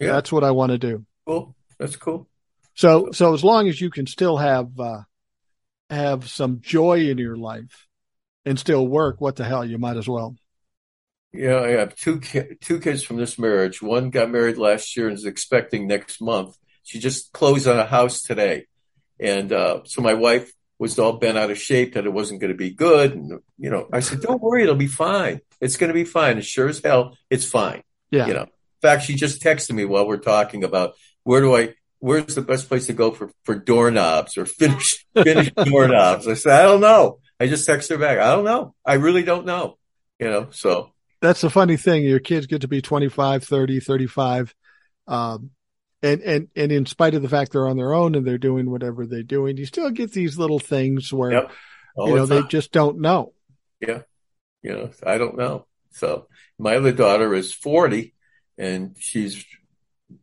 Yeah. That's what I want to do. Cool. That's cool. So, so as long as you can still have, uh, have some joy in your life and still work, what the hell, you might as well. Yeah, I have two ki- two kids from this marriage. One got married last year and is expecting next month. She just closed on a house today, and uh, so my wife was all bent out of shape that it wasn't going to be good. And you know, I said, "Don't worry, it'll be fine. It's going to be fine. As sure as hell, it's fine." Yeah. You know. In fact, she just texted me while we're talking about where do I where's the best place to go for, for doorknobs or finish finish doorknobs. I said, I don't know. I just texted her back. I don't know. I really don't know. You know, so that's the funny thing. Your kids get to be 25, 30, 35. Um, and, and, and in spite of the fact they're on their own and they're doing whatever they're doing, you still get these little things where, yep. you know, they just don't know. Yeah. You know, I don't know. So my other daughter is 40 and she's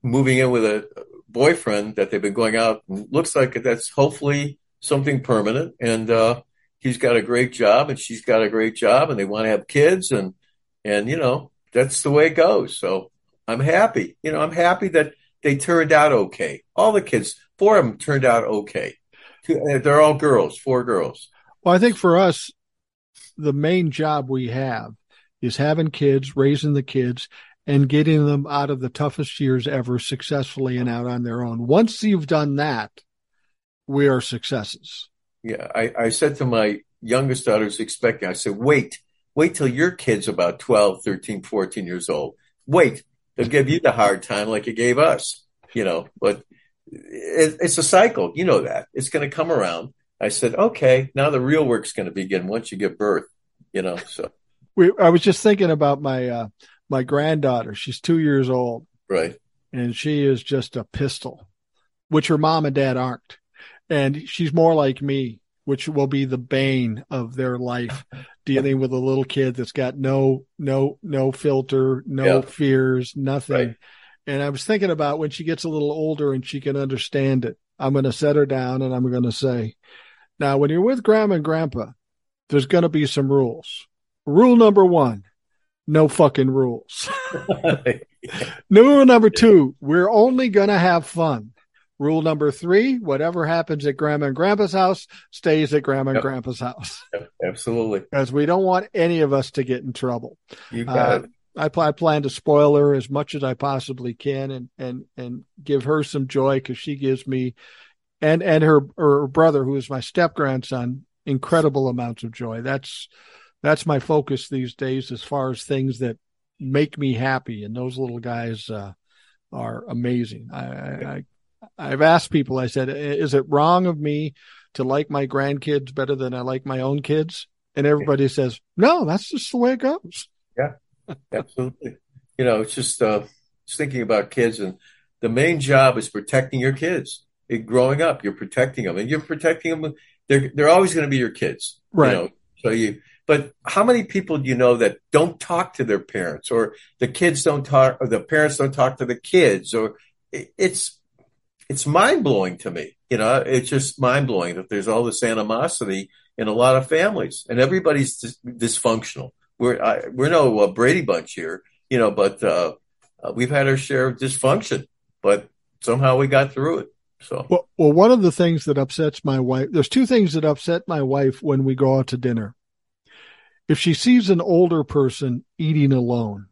moving in with a boyfriend that they've been going out and looks like that's hopefully something permanent. And, uh, he's got a great job and she's got a great job and they want to have kids and, and, you know, that's the way it goes. So I'm happy. You know, I'm happy that they turned out okay. All the kids, four of them turned out okay. Uh, they're all girls, four girls. Well, I think for us, the main job we have is having kids, raising the kids, and getting them out of the toughest years ever successfully and out on their own. Once you've done that, we are successes. Yeah. I, I said to my youngest daughter who's expecting, I said, wait, Wait till your kid's about 12, 13, 14 years old. Wait, they'll give you the hard time like it gave us, you know, but it, it's a cycle. You know that it's going to come around. I said, okay, now the real work's going to begin once you give birth, you know, so. We, I was just thinking about my, uh, my granddaughter. She's two years old. Right. And she is just a pistol, which her mom and dad aren't. And she's more like me which will be the bane of their life dealing with a little kid that's got no no no filter no yeah. fears nothing. Right. and i was thinking about when she gets a little older and she can understand it. I'm going to set her down and i'm going to say now when you're with grandma and grandpa there's going to be some rules. Rule number one no fucking rules. Rule number two we're only going to have fun Rule number three, whatever happens at grandma and grandpa's house stays at grandma yep. and grandpa's house. Yep, absolutely. Because we don't want any of us to get in trouble. You got uh, it. I, I plan to spoil her as much as I possibly can and, and, and give her some joy because she gives me and, and her, her brother, who is my step grandson, incredible amounts of joy. That's, that's my focus these days as far as things that make me happy. And those little guys, uh, are amazing. I, I, I've asked people, I said, is it wrong of me to like my grandkids better than I like my own kids? And everybody says, no, that's just the way it goes. Yeah, absolutely. you know, it's just, uh, just thinking about kids and the main job is protecting your kids. It, growing up, you're protecting them and you're protecting them. They're, they're always going to be your kids. Right. You know? So you, but how many people do you know that don't talk to their parents or the kids don't talk or the parents don't talk to the kids or it's, it's mind blowing to me. You know, it's just mind blowing that there's all this animosity in a lot of families, and everybody's dis- dysfunctional. We're I, we're no uh, Brady Bunch here, you know, but uh, uh, we've had our share of dysfunction, but somehow we got through it. So, well, well, one of the things that upsets my wife, there's two things that upset my wife when we go out to dinner. If she sees an older person eating alone,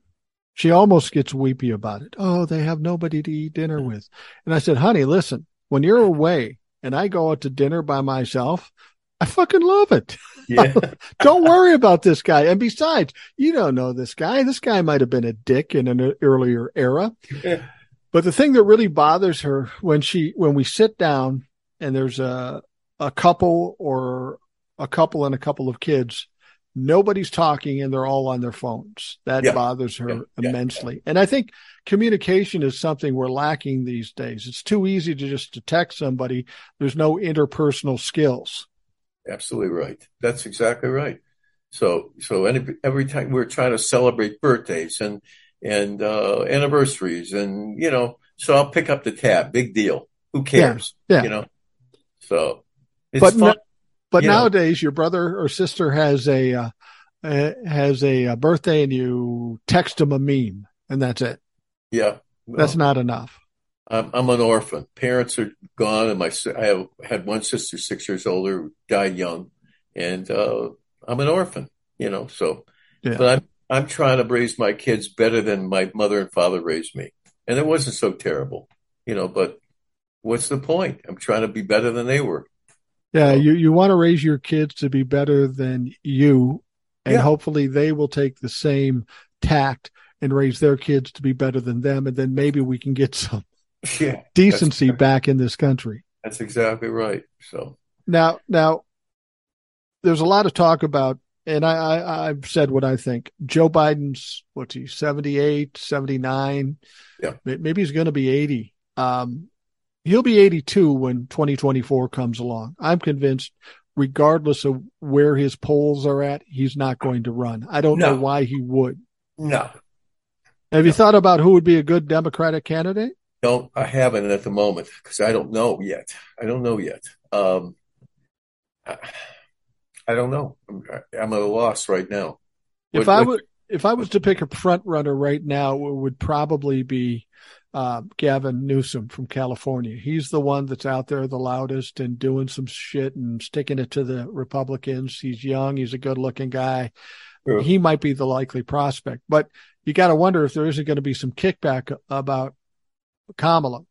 she almost gets weepy about it. Oh, they have nobody to eat dinner with. And I said, honey, listen, when you're away and I go out to dinner by myself, I fucking love it. Yeah. don't worry about this guy. And besides, you don't know this guy. This guy might have been a dick in an earlier era. but the thing that really bothers her when she, when we sit down and there's a, a couple or a couple and a couple of kids, nobody's talking and they're all on their phones. That yeah. bothers her yeah. immensely. Yeah. And I think communication is something we're lacking these days. It's too easy to just to text somebody. There's no interpersonal skills. Absolutely right. That's exactly right. So, so any, every time we're trying to celebrate birthdays and, and, uh, anniversaries and, you know, so I'll pick up the tab. Big deal. Who cares? Yeah. You know, so it's but fun. No, but you nowadays, your brother or sister has a uh, uh, has a, a, birthday, and you text them a meme, and that's it. Yeah, well, that's not enough. I'm, I'm an orphan. Parents are gone, and my I have, had one sister six years older, died young, and uh, I'm an orphan. You know, so yeah. but I'm I'm trying to raise my kids better than my mother and father raised me, and it wasn't so terrible, you know. But what's the point? I'm trying to be better than they were. Yeah, you, you want to raise your kids to be better than you, and yeah. hopefully they will take the same tact and raise their kids to be better than them, and then maybe we can get some yeah, decency back in this country. That's exactly right. So now, now, there's a lot of talk about, and I, I I've said what I think. Joe Biden's what's he 78, 79. Yeah, maybe he's going to be 80. Um, he'll be 82 when 2024 comes along. I'm convinced, regardless of where his polls are at, he's not going to run. I don't no. know why he would. No. Have no. you thought about who would be a good Democratic candidate? No, I haven't at the moment because I don't know yet. I don't know yet. Um, I, I, don't know. I'm, I'm, at a loss right now. If what, I would, if I was to pick a front runner right now, it would probably be uh, Gavin Newsom from California. He's the one that's out there the loudest and doing some shit and sticking it to the Republicans. He's young. He's a good looking guy. Yeah. He might be the likely prospect, but you got to wonder if there isn't going to be some kickback about Kamala.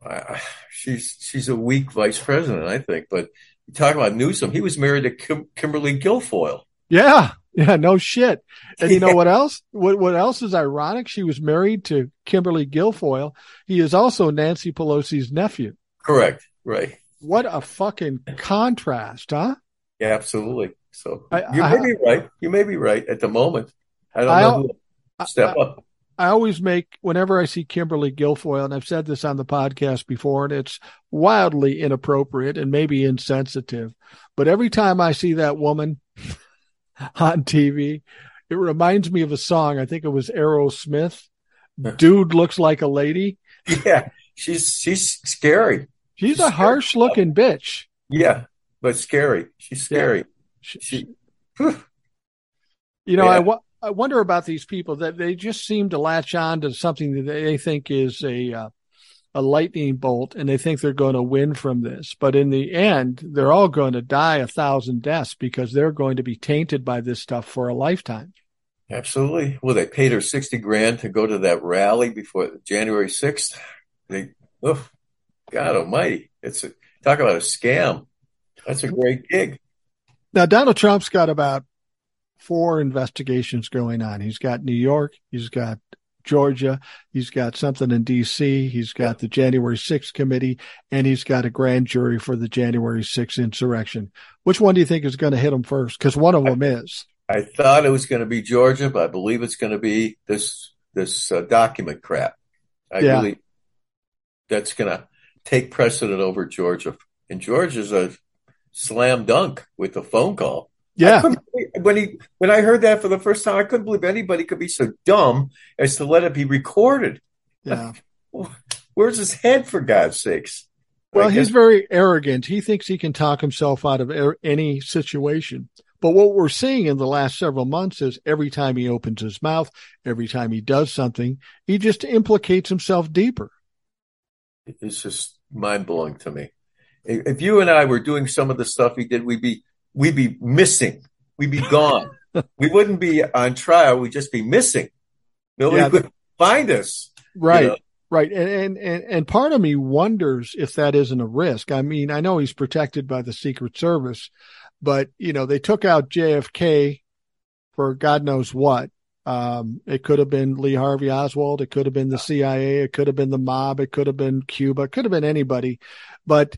Uh, she's she's a weak vice president, I think. But you talk about Newsom. He was married to Kim- Kimberly Guilfoyle. Yeah, yeah, no shit. And you know what else? What what else is ironic? She was married to Kimberly Guilfoyle. He is also Nancy Pelosi's nephew. Correct. Right. What a fucking contrast, huh? Yeah, absolutely. So I, you may I, be right. You may be right at the moment. I don't I, know. step up. I always make whenever I see Kimberly Guilfoyle, and I've said this on the podcast before, and it's wildly inappropriate and maybe insensitive. But every time I see that woman on TV. It reminds me of a song. I think it was Aerosmith. Dude looks like a lady. Yeah, she's she's scary. She's, she's a harsh looking bitch. Yeah, but scary. She's scary. Yeah. She, she you know, yeah. I, w- I wonder about these people that they just seem to latch on to something that they think is a uh, a lightning bolt and they think they're going to win from this. But in the end, they're all going to die a thousand deaths because they're going to be tainted by this stuff for a lifetime. Absolutely. Well, they paid her 60 grand to go to that rally before January 6th. They, oh, God almighty. It's a, talk about a scam. That's a great gig. Now, Donald Trump's got about four investigations going on. He's got New York, he's got Georgia, he's got something in DC, he's got the January 6th committee, and he's got a grand jury for the January 6th insurrection. Which one do you think is going to hit him first? Because one of them is. I thought it was going to be Georgia, but I believe it's going to be this this uh, document crap. I yeah. really that's going to take precedent over Georgia, and Georgia's a slam dunk with the phone call. Yeah. When he when I heard that for the first time, I couldn't believe anybody could be so dumb as to let it be recorded. Yeah. Where's his head, for God's sakes? Well, he's very arrogant. He thinks he can talk himself out of er, any situation. But what we're seeing in the last several months is every time he opens his mouth, every time he does something, he just implicates himself deeper. It's just mind blowing to me. If you and I were doing some of the stuff he did, we'd be we'd be missing. We'd be gone. we wouldn't be on trial. We'd just be missing. Nobody yeah, could find us. Right. You know? Right. And, and, and part of me wonders if that isn't a risk. I mean, I know he's protected by the Secret Service, but you know, they took out JFK for God knows what. Um, it could have been Lee Harvey Oswald. It could have been the CIA. It could have been the mob. It could have been Cuba. It could have been anybody, but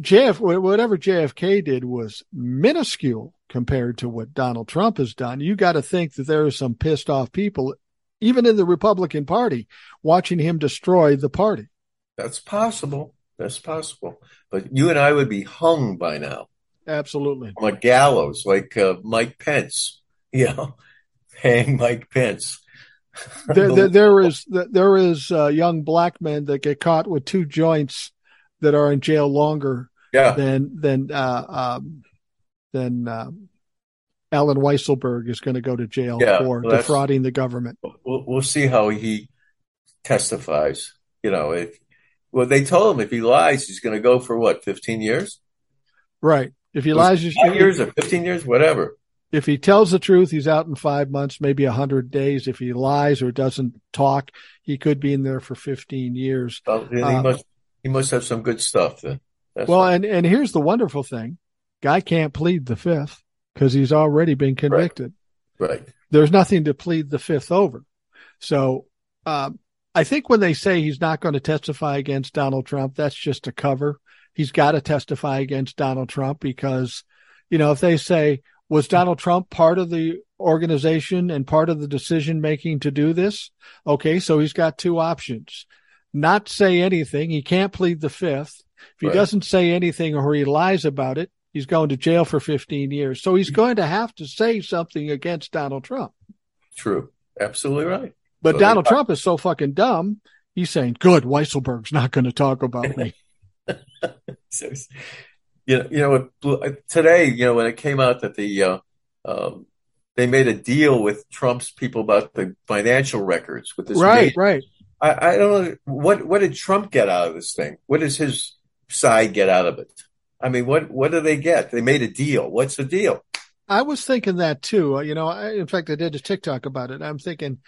JF, whatever JFK did was minuscule compared to what Donald Trump has done. You got to think that there are some pissed off people, even in the Republican Party, watching him destroy the party. That's possible. That's possible. But you and I would be hung by now. Absolutely. A gallows, like uh, Mike Pence. You know, hang Mike Pence. there, there, there is there is uh, young black men that get caught with two joints that are in jail longer yeah. than than uh, um, than uh, Allen Weisselberg is going to go to jail yeah, for well, defrauding the government. We'll, we'll see how he testifies. You know, if well, they told him if he lies, he's going to go for what, fifteen years? Right. If he lies, five years or fifteen years, whatever. If he tells the truth, he's out in five months, maybe a hundred days. If he lies or doesn't talk, he could be in there for fifteen years. Well, he uh, must he must have some good stuff then. That's well, and, and here's the wonderful thing. Guy can't plead the fifth because he's already been convicted. Right. right. There's nothing to plead the fifth over. So, um, I think when they say he's not going to testify against Donald Trump, that's just a cover. He's got to testify against Donald Trump because, you know, if they say, was Donald Trump part of the organization and part of the decision making to do this? Okay. So he's got two options not say anything. He can't plead the fifth. If he right. doesn't say anything or he lies about it, he's going to jail for 15 years. So he's going to have to say something against Donald Trump. True. Absolutely right. But so Donald Trump is so fucking dumb. He's saying, good, Weisselberg's not going to talk about me. so, you know, you know, today, you know, when it came out that the, uh, um, they made a deal with Trump's people about the financial records with this. Right, right. I, I don't know what what did Trump get out of this thing? What does his side get out of it? I mean, what what do they get? They made a deal. What's the deal? I was thinking that too. Uh, you know, I, in fact, I did a TikTok about it. I'm thinking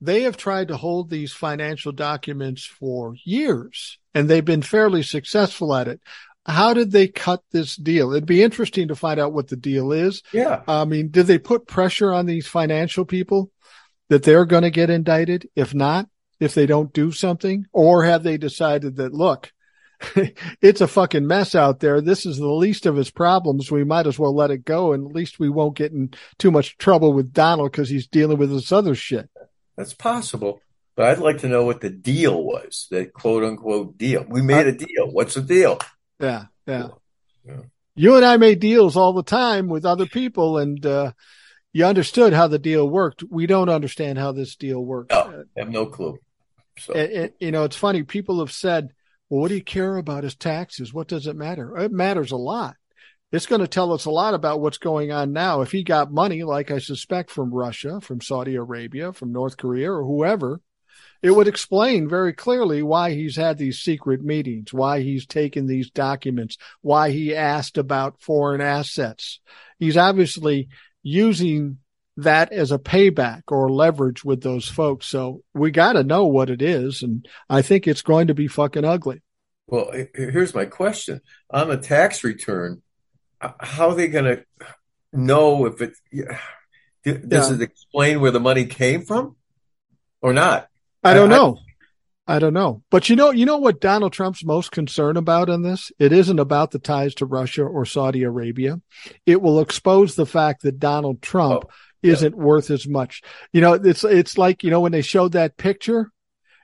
they have tried to hold these financial documents for years and they've been fairly successful at it. How did they cut this deal? It'd be interesting to find out what the deal is. Yeah. I mean, did they put pressure on these financial people that they're going to get indicted? If not, if they don't do something? Or have they decided that, look, it's a fucking mess out there. This is the least of his problems. We might as well let it go. And at least we won't get in too much trouble with Donald because he's dealing with this other shit. That's possible. But I'd like to know what the deal was, the quote unquote deal. We made a deal. What's the deal? Yeah. Yeah. yeah. You and I made deals all the time with other people and, uh, you understood how the deal worked. We don't understand how this deal works. No, I have no clue. So. It, it, you know, it's funny. People have said, well, what do you care about his taxes? What does it matter? It matters a lot. It's going to tell us a lot about what's going on now. If he got money, like I suspect from Russia, from Saudi Arabia, from North Korea, or whoever, it would explain very clearly why he's had these secret meetings, why he's taken these documents, why he asked about foreign assets. He's obviously using that as a payback or leverage with those folks. So we got to know what it is. And I think it's going to be fucking ugly. Well, here's my question on the tax return. How are they going to know if it does yeah. it explain where the money came from or not? I don't I, know. I, I don't know. But you know, you know what Donald Trump's most concerned about in this? It isn't about the ties to Russia or Saudi Arabia. It will expose the fact that Donald Trump oh isn't yeah. worth as much. You know, it's it's like you know when they showed that picture,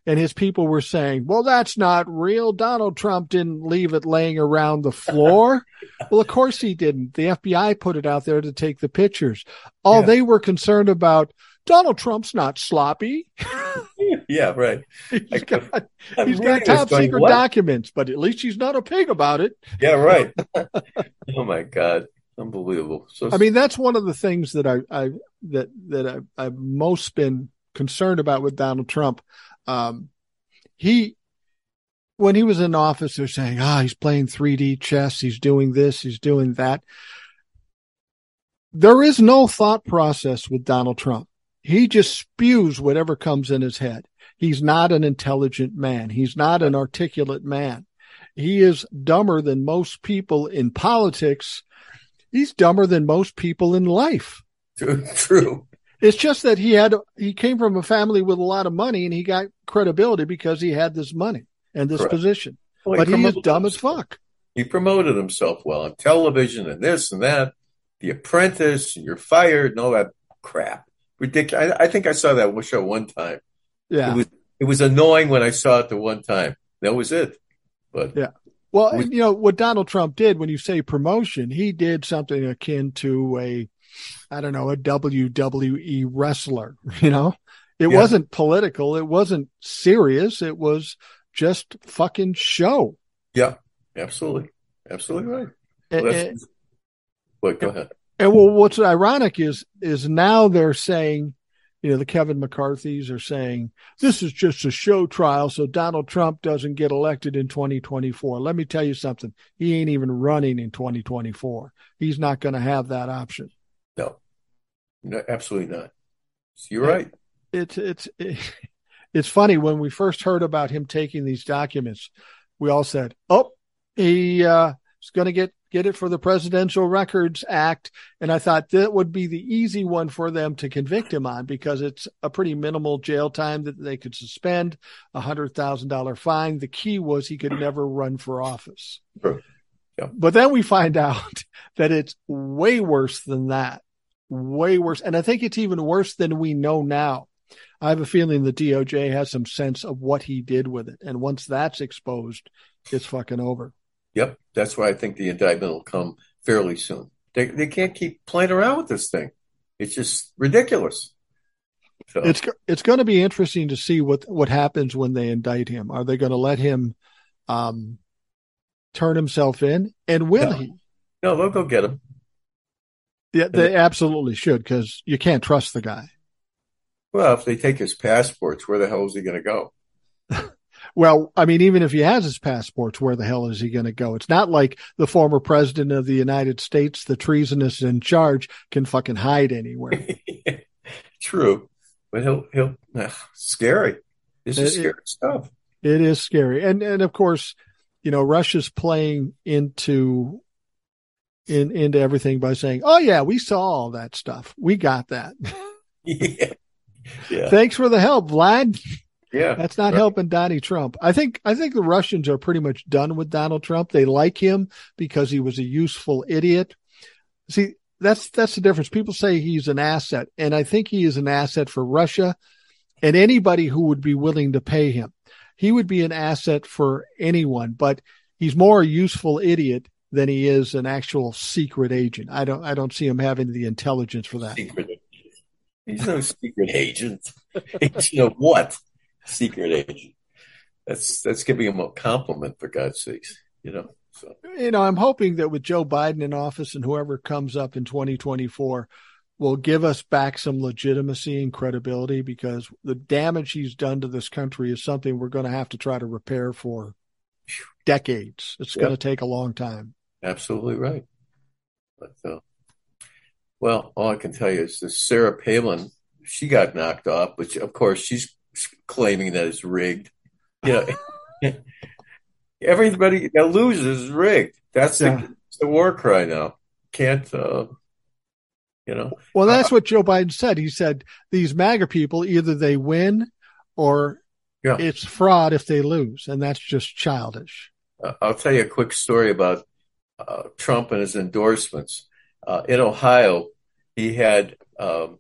and his people were saying, "Well, that's not real. Donald Trump didn't leave it laying around the floor." well, of course he didn't. The FBI put it out there to take the pictures. All yeah. they were concerned about. Donald Trump's not sloppy. yeah, right. He's got, he's got top going, secret what? documents, but at least he's not a pig about it. Yeah, right. oh my God. Unbelievable. So I mean, that's one of the things that I, I that that I, I've most been concerned about with Donald Trump. Um, he, when he was in office, they're saying, "Ah, oh, he's playing 3D chess. He's doing this. He's doing that." There is no thought process with Donald Trump. He just spews whatever comes in his head. He's not an intelligent man. He's not an articulate man. He is dumber than most people in politics he's dumber than most people in life. True. True. It's just that he had he came from a family with a lot of money and he got credibility because he had this money and this Correct. position. Well, but he, is dumb himself. as fuck. He promoted himself well on television and this and that. The Apprentice, and you're fired, and all that crap. Ridiculous. I, I think I saw that show one time. Yeah. It was it was annoying when I saw it the one time. That was it. But yeah. Well, we, you know, what Donald Trump did when you say promotion, he did something akin to a, I don't know, a WWE wrestler, you know? It yeah. wasn't political. It wasn't serious. It was just fucking show. Yeah, absolutely. Absolutely right. Well, and, wait, go ahead. And well, what's ironic is, is now they're saying, you know, the Kevin McCarthy's are saying this is just a show trial so Donald Trump doesn't get elected in 2024. Let me tell you something. He ain't even running in 2024. He's not going to have that option. No. No, absolutely not. You're right. It's it's it's funny when we first heard about him taking these documents, we all said, "Oh, he uh, is going to get get it for the Presidential Records Act. And I thought that would be the easy one for them to convict him on because it's a pretty minimal jail time that they could suspend, a hundred thousand dollar fine. The key was he could never run for office. Yeah. But then we find out that it's way worse than that. Way worse. And I think it's even worse than we know now. I have a feeling the DOJ has some sense of what he did with it. And once that's exposed, it's fucking over. Yep, that's why I think the indictment will come fairly soon. They they can't keep playing around with this thing. It's just ridiculous. So. It's it's going to be interesting to see what what happens when they indict him. Are they going to let him um, turn himself in, and will no. he? No, they'll go get him. Yeah, they absolutely should because you can't trust the guy. Well, if they take his passports, where the hell is he going to go? Well, I mean, even if he has his passports, where the hell is he going to go? It's not like the former president of the United States, the treasonous in charge, can fucking hide anywhere. True, but he'll he'll uh, scary. This is it, scary stuff. It is scary, and and of course, you know, Russia's playing into in into everything by saying, "Oh yeah, we saw all that stuff. We got that." yeah. yeah. Thanks for the help, Vlad. Yeah. That's not right. helping Donnie Trump. I think I think the Russians are pretty much done with Donald Trump. They like him because he was a useful idiot. See, that's that's the difference. People say he's an asset, and I think he is an asset for Russia and anybody who would be willing to pay him. He would be an asset for anyone, but he's more a useful idiot than he is an actual secret agent. I don't I don't see him having the intelligence for that. Secret. He's no secret agent. agent of what? Secret agent. That's that's giving him a compliment for God's sakes, you know. So you know, I'm hoping that with Joe Biden in office and whoever comes up in 2024 will give us back some legitimacy and credibility because the damage he's done to this country is something we're going to have to try to repair for decades. It's going to take a long time. Absolutely right. But uh, Well, all I can tell you is that Sarah Palin, she got knocked off, but of course she's claiming that it's rigged. You know, everybody that loses is rigged. That's the, yeah. the war cry now. Can't, uh, you know. Well, that's uh, what Joe Biden said. He said these MAGA people either they win or yeah. it's fraud if they lose, and that's just childish. Uh, I'll tell you a quick story about uh, Trump and his endorsements. Uh, in Ohio, he had um,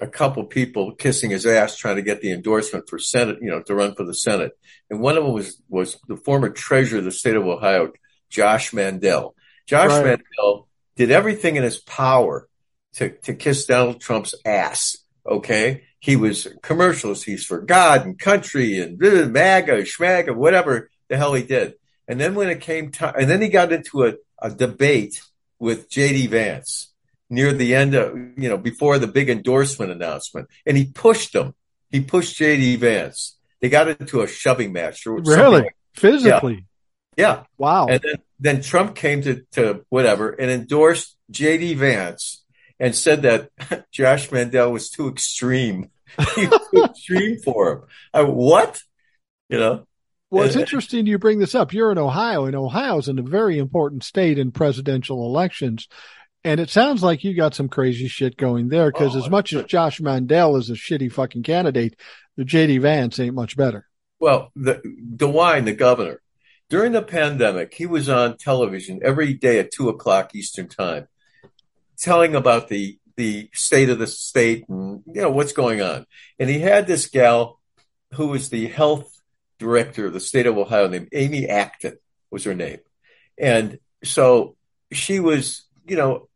a couple people kissing his ass trying to get the endorsement for Senate, you know, to run for the Senate. And one of them was was the former treasurer of the state of Ohio, Josh Mandel. Josh right. Mandel did everything in his power to to kiss Donald Trump's ass. Okay, he was commercials. He's for God and country and MAGA, schmaga, whatever the hell he did. And then when it came time, and then he got into a, a debate with J.D. Vance near the end of, you know, before the big endorsement announcement. And he pushed him. He pushed JD Vance. They got into a shoving match. Or Really? Like, Physically? Yeah. yeah. Wow. And then, then Trump came to, to whatever and endorsed JD Vance and said that Josh Mandel was too extreme. he was too extreme for him. I, what? You know? Well, it's interesting you bring this up. You're in Ohio, and Ohio is in a very important state in presidential elections. And it sounds like you got some crazy shit going there because oh, as much as Josh Mandel is a shitty fucking candidate, the JD Vance ain't much better. Well, the DeWine, the governor, during the pandemic, he was on television every day at two o'clock Eastern time, telling about the the state of the state and you know what's going on. And he had this gal who was the health director of the state of Ohio named Amy Acton was her name. And so she was, you know,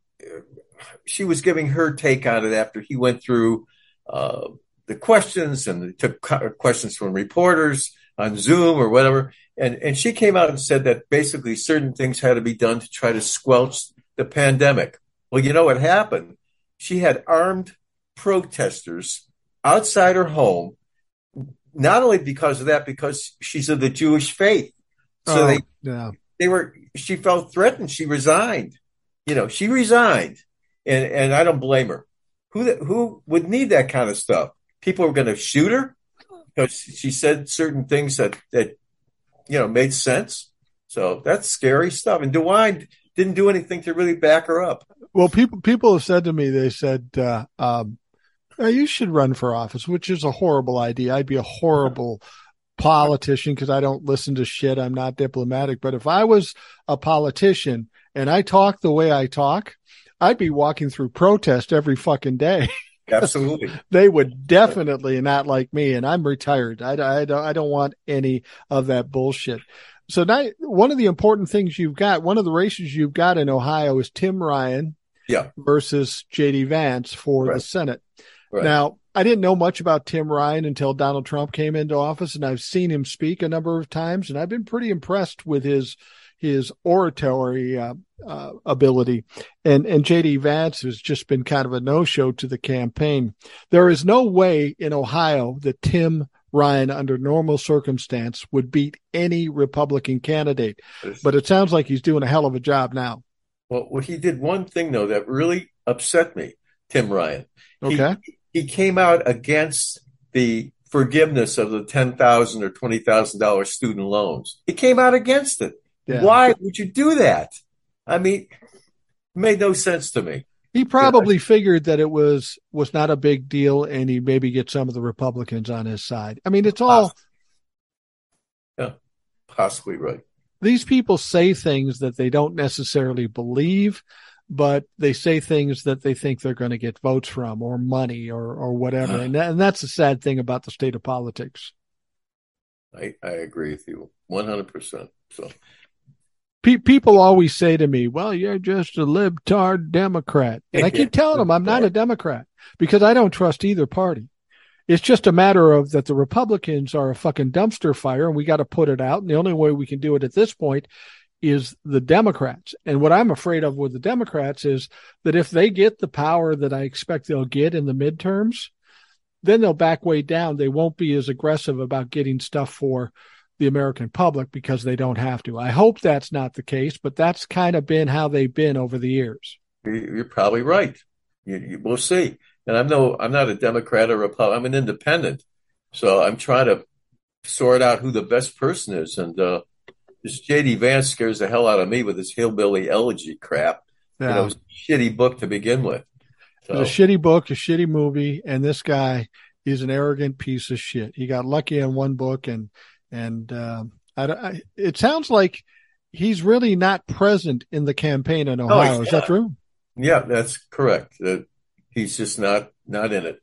she was giving her take on it after he went through uh, the questions and took questions from reporters on Zoom or whatever. And, and she came out and said that basically certain things had to be done to try to squelch the pandemic. Well, you know what happened? She had armed protesters outside her home, not only because of that, because she's of the Jewish faith. So oh, they, yeah. they were, she felt threatened. She resigned. You know, she resigned and and I don't blame her. Who who would need that kind of stuff? People are going to shoot her because she said certain things that that you know made sense. So that's scary stuff. And DeWine didn't do anything to really back her up. Well, people people have said to me, they said, uh, um, "You should run for office," which is a horrible idea. I'd be a horrible politician because I don't listen to shit. I'm not diplomatic. But if I was a politician and I talk the way I talk, I'd be walking through protest every fucking day. Absolutely. they would definitely not like me. And I'm retired. I, I, don't, I don't want any of that bullshit. So now one of the important things you've got, one of the races you've got in Ohio is Tim Ryan yeah. versus JD Vance for right. the Senate. Right. Now, I didn't know much about Tim Ryan until Donald Trump came into office and I've seen him speak a number of times and I've been pretty impressed with his his oratory uh, uh, ability. And and JD Vance has just been kind of a no show to the campaign. There is no way in Ohio that Tim Ryan, under normal circumstance, would beat any Republican candidate. But it sounds like he's doing a hell of a job now. Well, he did one thing though that really upset me. Tim Ryan. Okay. He, he came out against the forgiveness of the ten thousand or twenty thousand dollars student loans. He came out against it. Yeah. Why would you do that? I mean, made no sense to me. He probably yeah. figured that it was was not a big deal, and he maybe get some of the Republicans on his side. I mean, it's all. Yeah, possibly right. These people say things that they don't necessarily believe, but they say things that they think they're going to get votes from, or money, or or whatever. and that, and that's the sad thing about the state of politics. I I agree with you one hundred percent. So Pe- people always say to me, "Well, you're just a libtard Democrat," and I keep telling them I'm not a Democrat because I don't trust either party. It's just a matter of that the Republicans are a fucking dumpster fire, and we got to put it out. And the only way we can do it at this point is the Democrats. And what I'm afraid of with the Democrats is that if they get the power that I expect they'll get in the midterms, then they'll back way down. They won't be as aggressive about getting stuff for the American public because they don't have to. I hope that's not the case, but that's kind of been how they've been over the years. You're probably right. You, you, we'll see. And I'm no, I'm not a Democrat or Republican. I'm an independent. So I'm trying to sort out who the best person is. And uh, this J.D. Vance scares the hell out of me with his hillbilly elegy crap. Yeah. You know, it was a shitty book to begin with. So. It's a shitty book, a shitty movie, and this guy is an arrogant piece of shit. He got lucky on one book, and and uh, I, I, it sounds like he's really not present in the campaign in oh, Ohio. Oh, is that true? Yeah, that's correct. That he's just not not in it.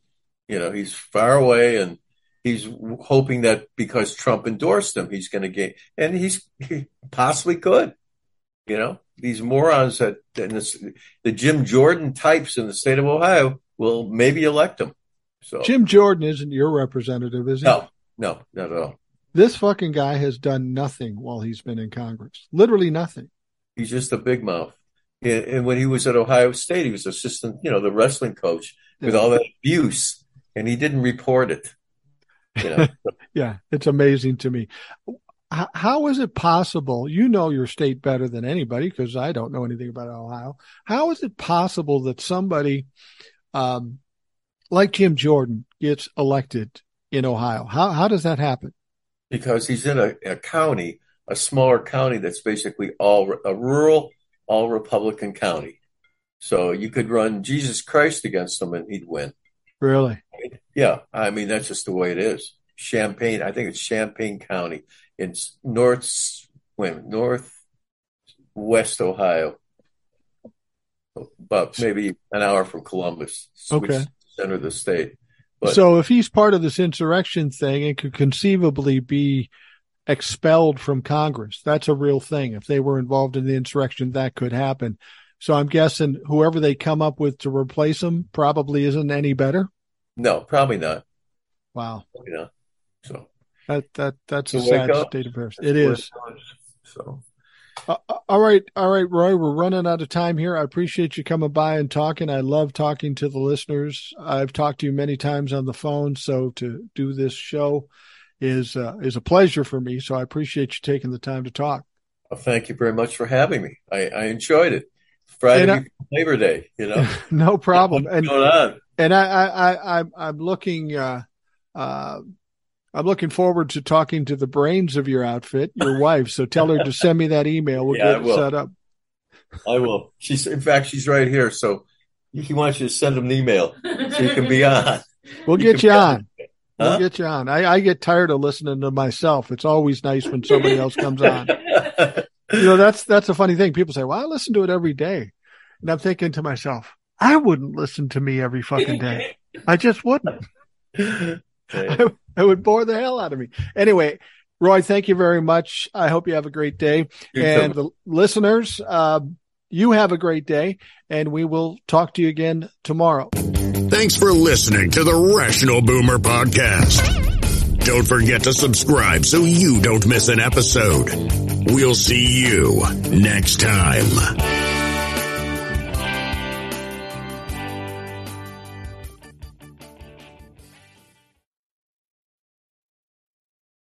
You know, he's far away, and he's hoping that because Trump endorsed him, he's going to get, and he's he possibly could. You know, these morons that this, the Jim Jordan types in the state of Ohio will maybe elect him. So Jim Jordan isn't your representative, is he? No, no, not at all. This fucking guy has done nothing while he's been in Congress. Literally nothing. He's just a big mouth. And when he was at Ohio State, he was assistant, you know, the wrestling coach with all that abuse, and he didn't report it. You know? yeah, it's amazing to me. How is it possible? You know your state better than anybody because I don't know anything about Ohio. How is it possible that somebody um, like Jim Jordan gets elected in Ohio? How how does that happen? Because he's in a, a county, a smaller county that's basically all a rural, all Republican county. So you could run Jesus Christ against him and he'd win. Really? Yeah. I mean, that's just the way it is. Champaign, I think it's Champaign County in north, when, northwest Ohio, about maybe an hour from Columbus, okay. center of the state. But, so if he's part of this insurrection thing and could conceivably be expelled from Congress, that's a real thing. If they were involved in the insurrection, that could happen. So I'm guessing whoever they come up with to replace him probably isn't any better. No, probably not. Wow. Know, so that that that's a sad state of affairs. It is. So uh, uh, all right, all right, Roy. We're running out of time here. I appreciate you coming by and talking. I love talking to the listeners. I've talked to you many times on the phone, so to do this show is uh, is a pleasure for me. So I appreciate you taking the time to talk. Well, thank you very much for having me. I, I enjoyed it. Friday I, Labor Day, you know. no problem. and going on? And I, I, I, I'm looking. Uh, uh, I'm looking forward to talking to the brains of your outfit, your wife. So tell her to send me that email. We'll yeah, get it set up. I will. She's in fact she's right here. So he wants you to send them an email so you can be on. We'll you get you on. Huh? We'll get you on. I, I get tired of listening to myself. It's always nice when somebody else comes on. you know, that's that's a funny thing. People say, "Well, I listen to it every day," and I'm thinking to myself, "I wouldn't listen to me every fucking day. I just wouldn't." I, it would bore the hell out of me. Anyway, Roy, thank you very much. I hope you have a great day. You and too. the listeners, uh, you have a great day, and we will talk to you again tomorrow. Thanks for listening to the Rational Boomer Podcast. Don't forget to subscribe so you don't miss an episode. We'll see you next time.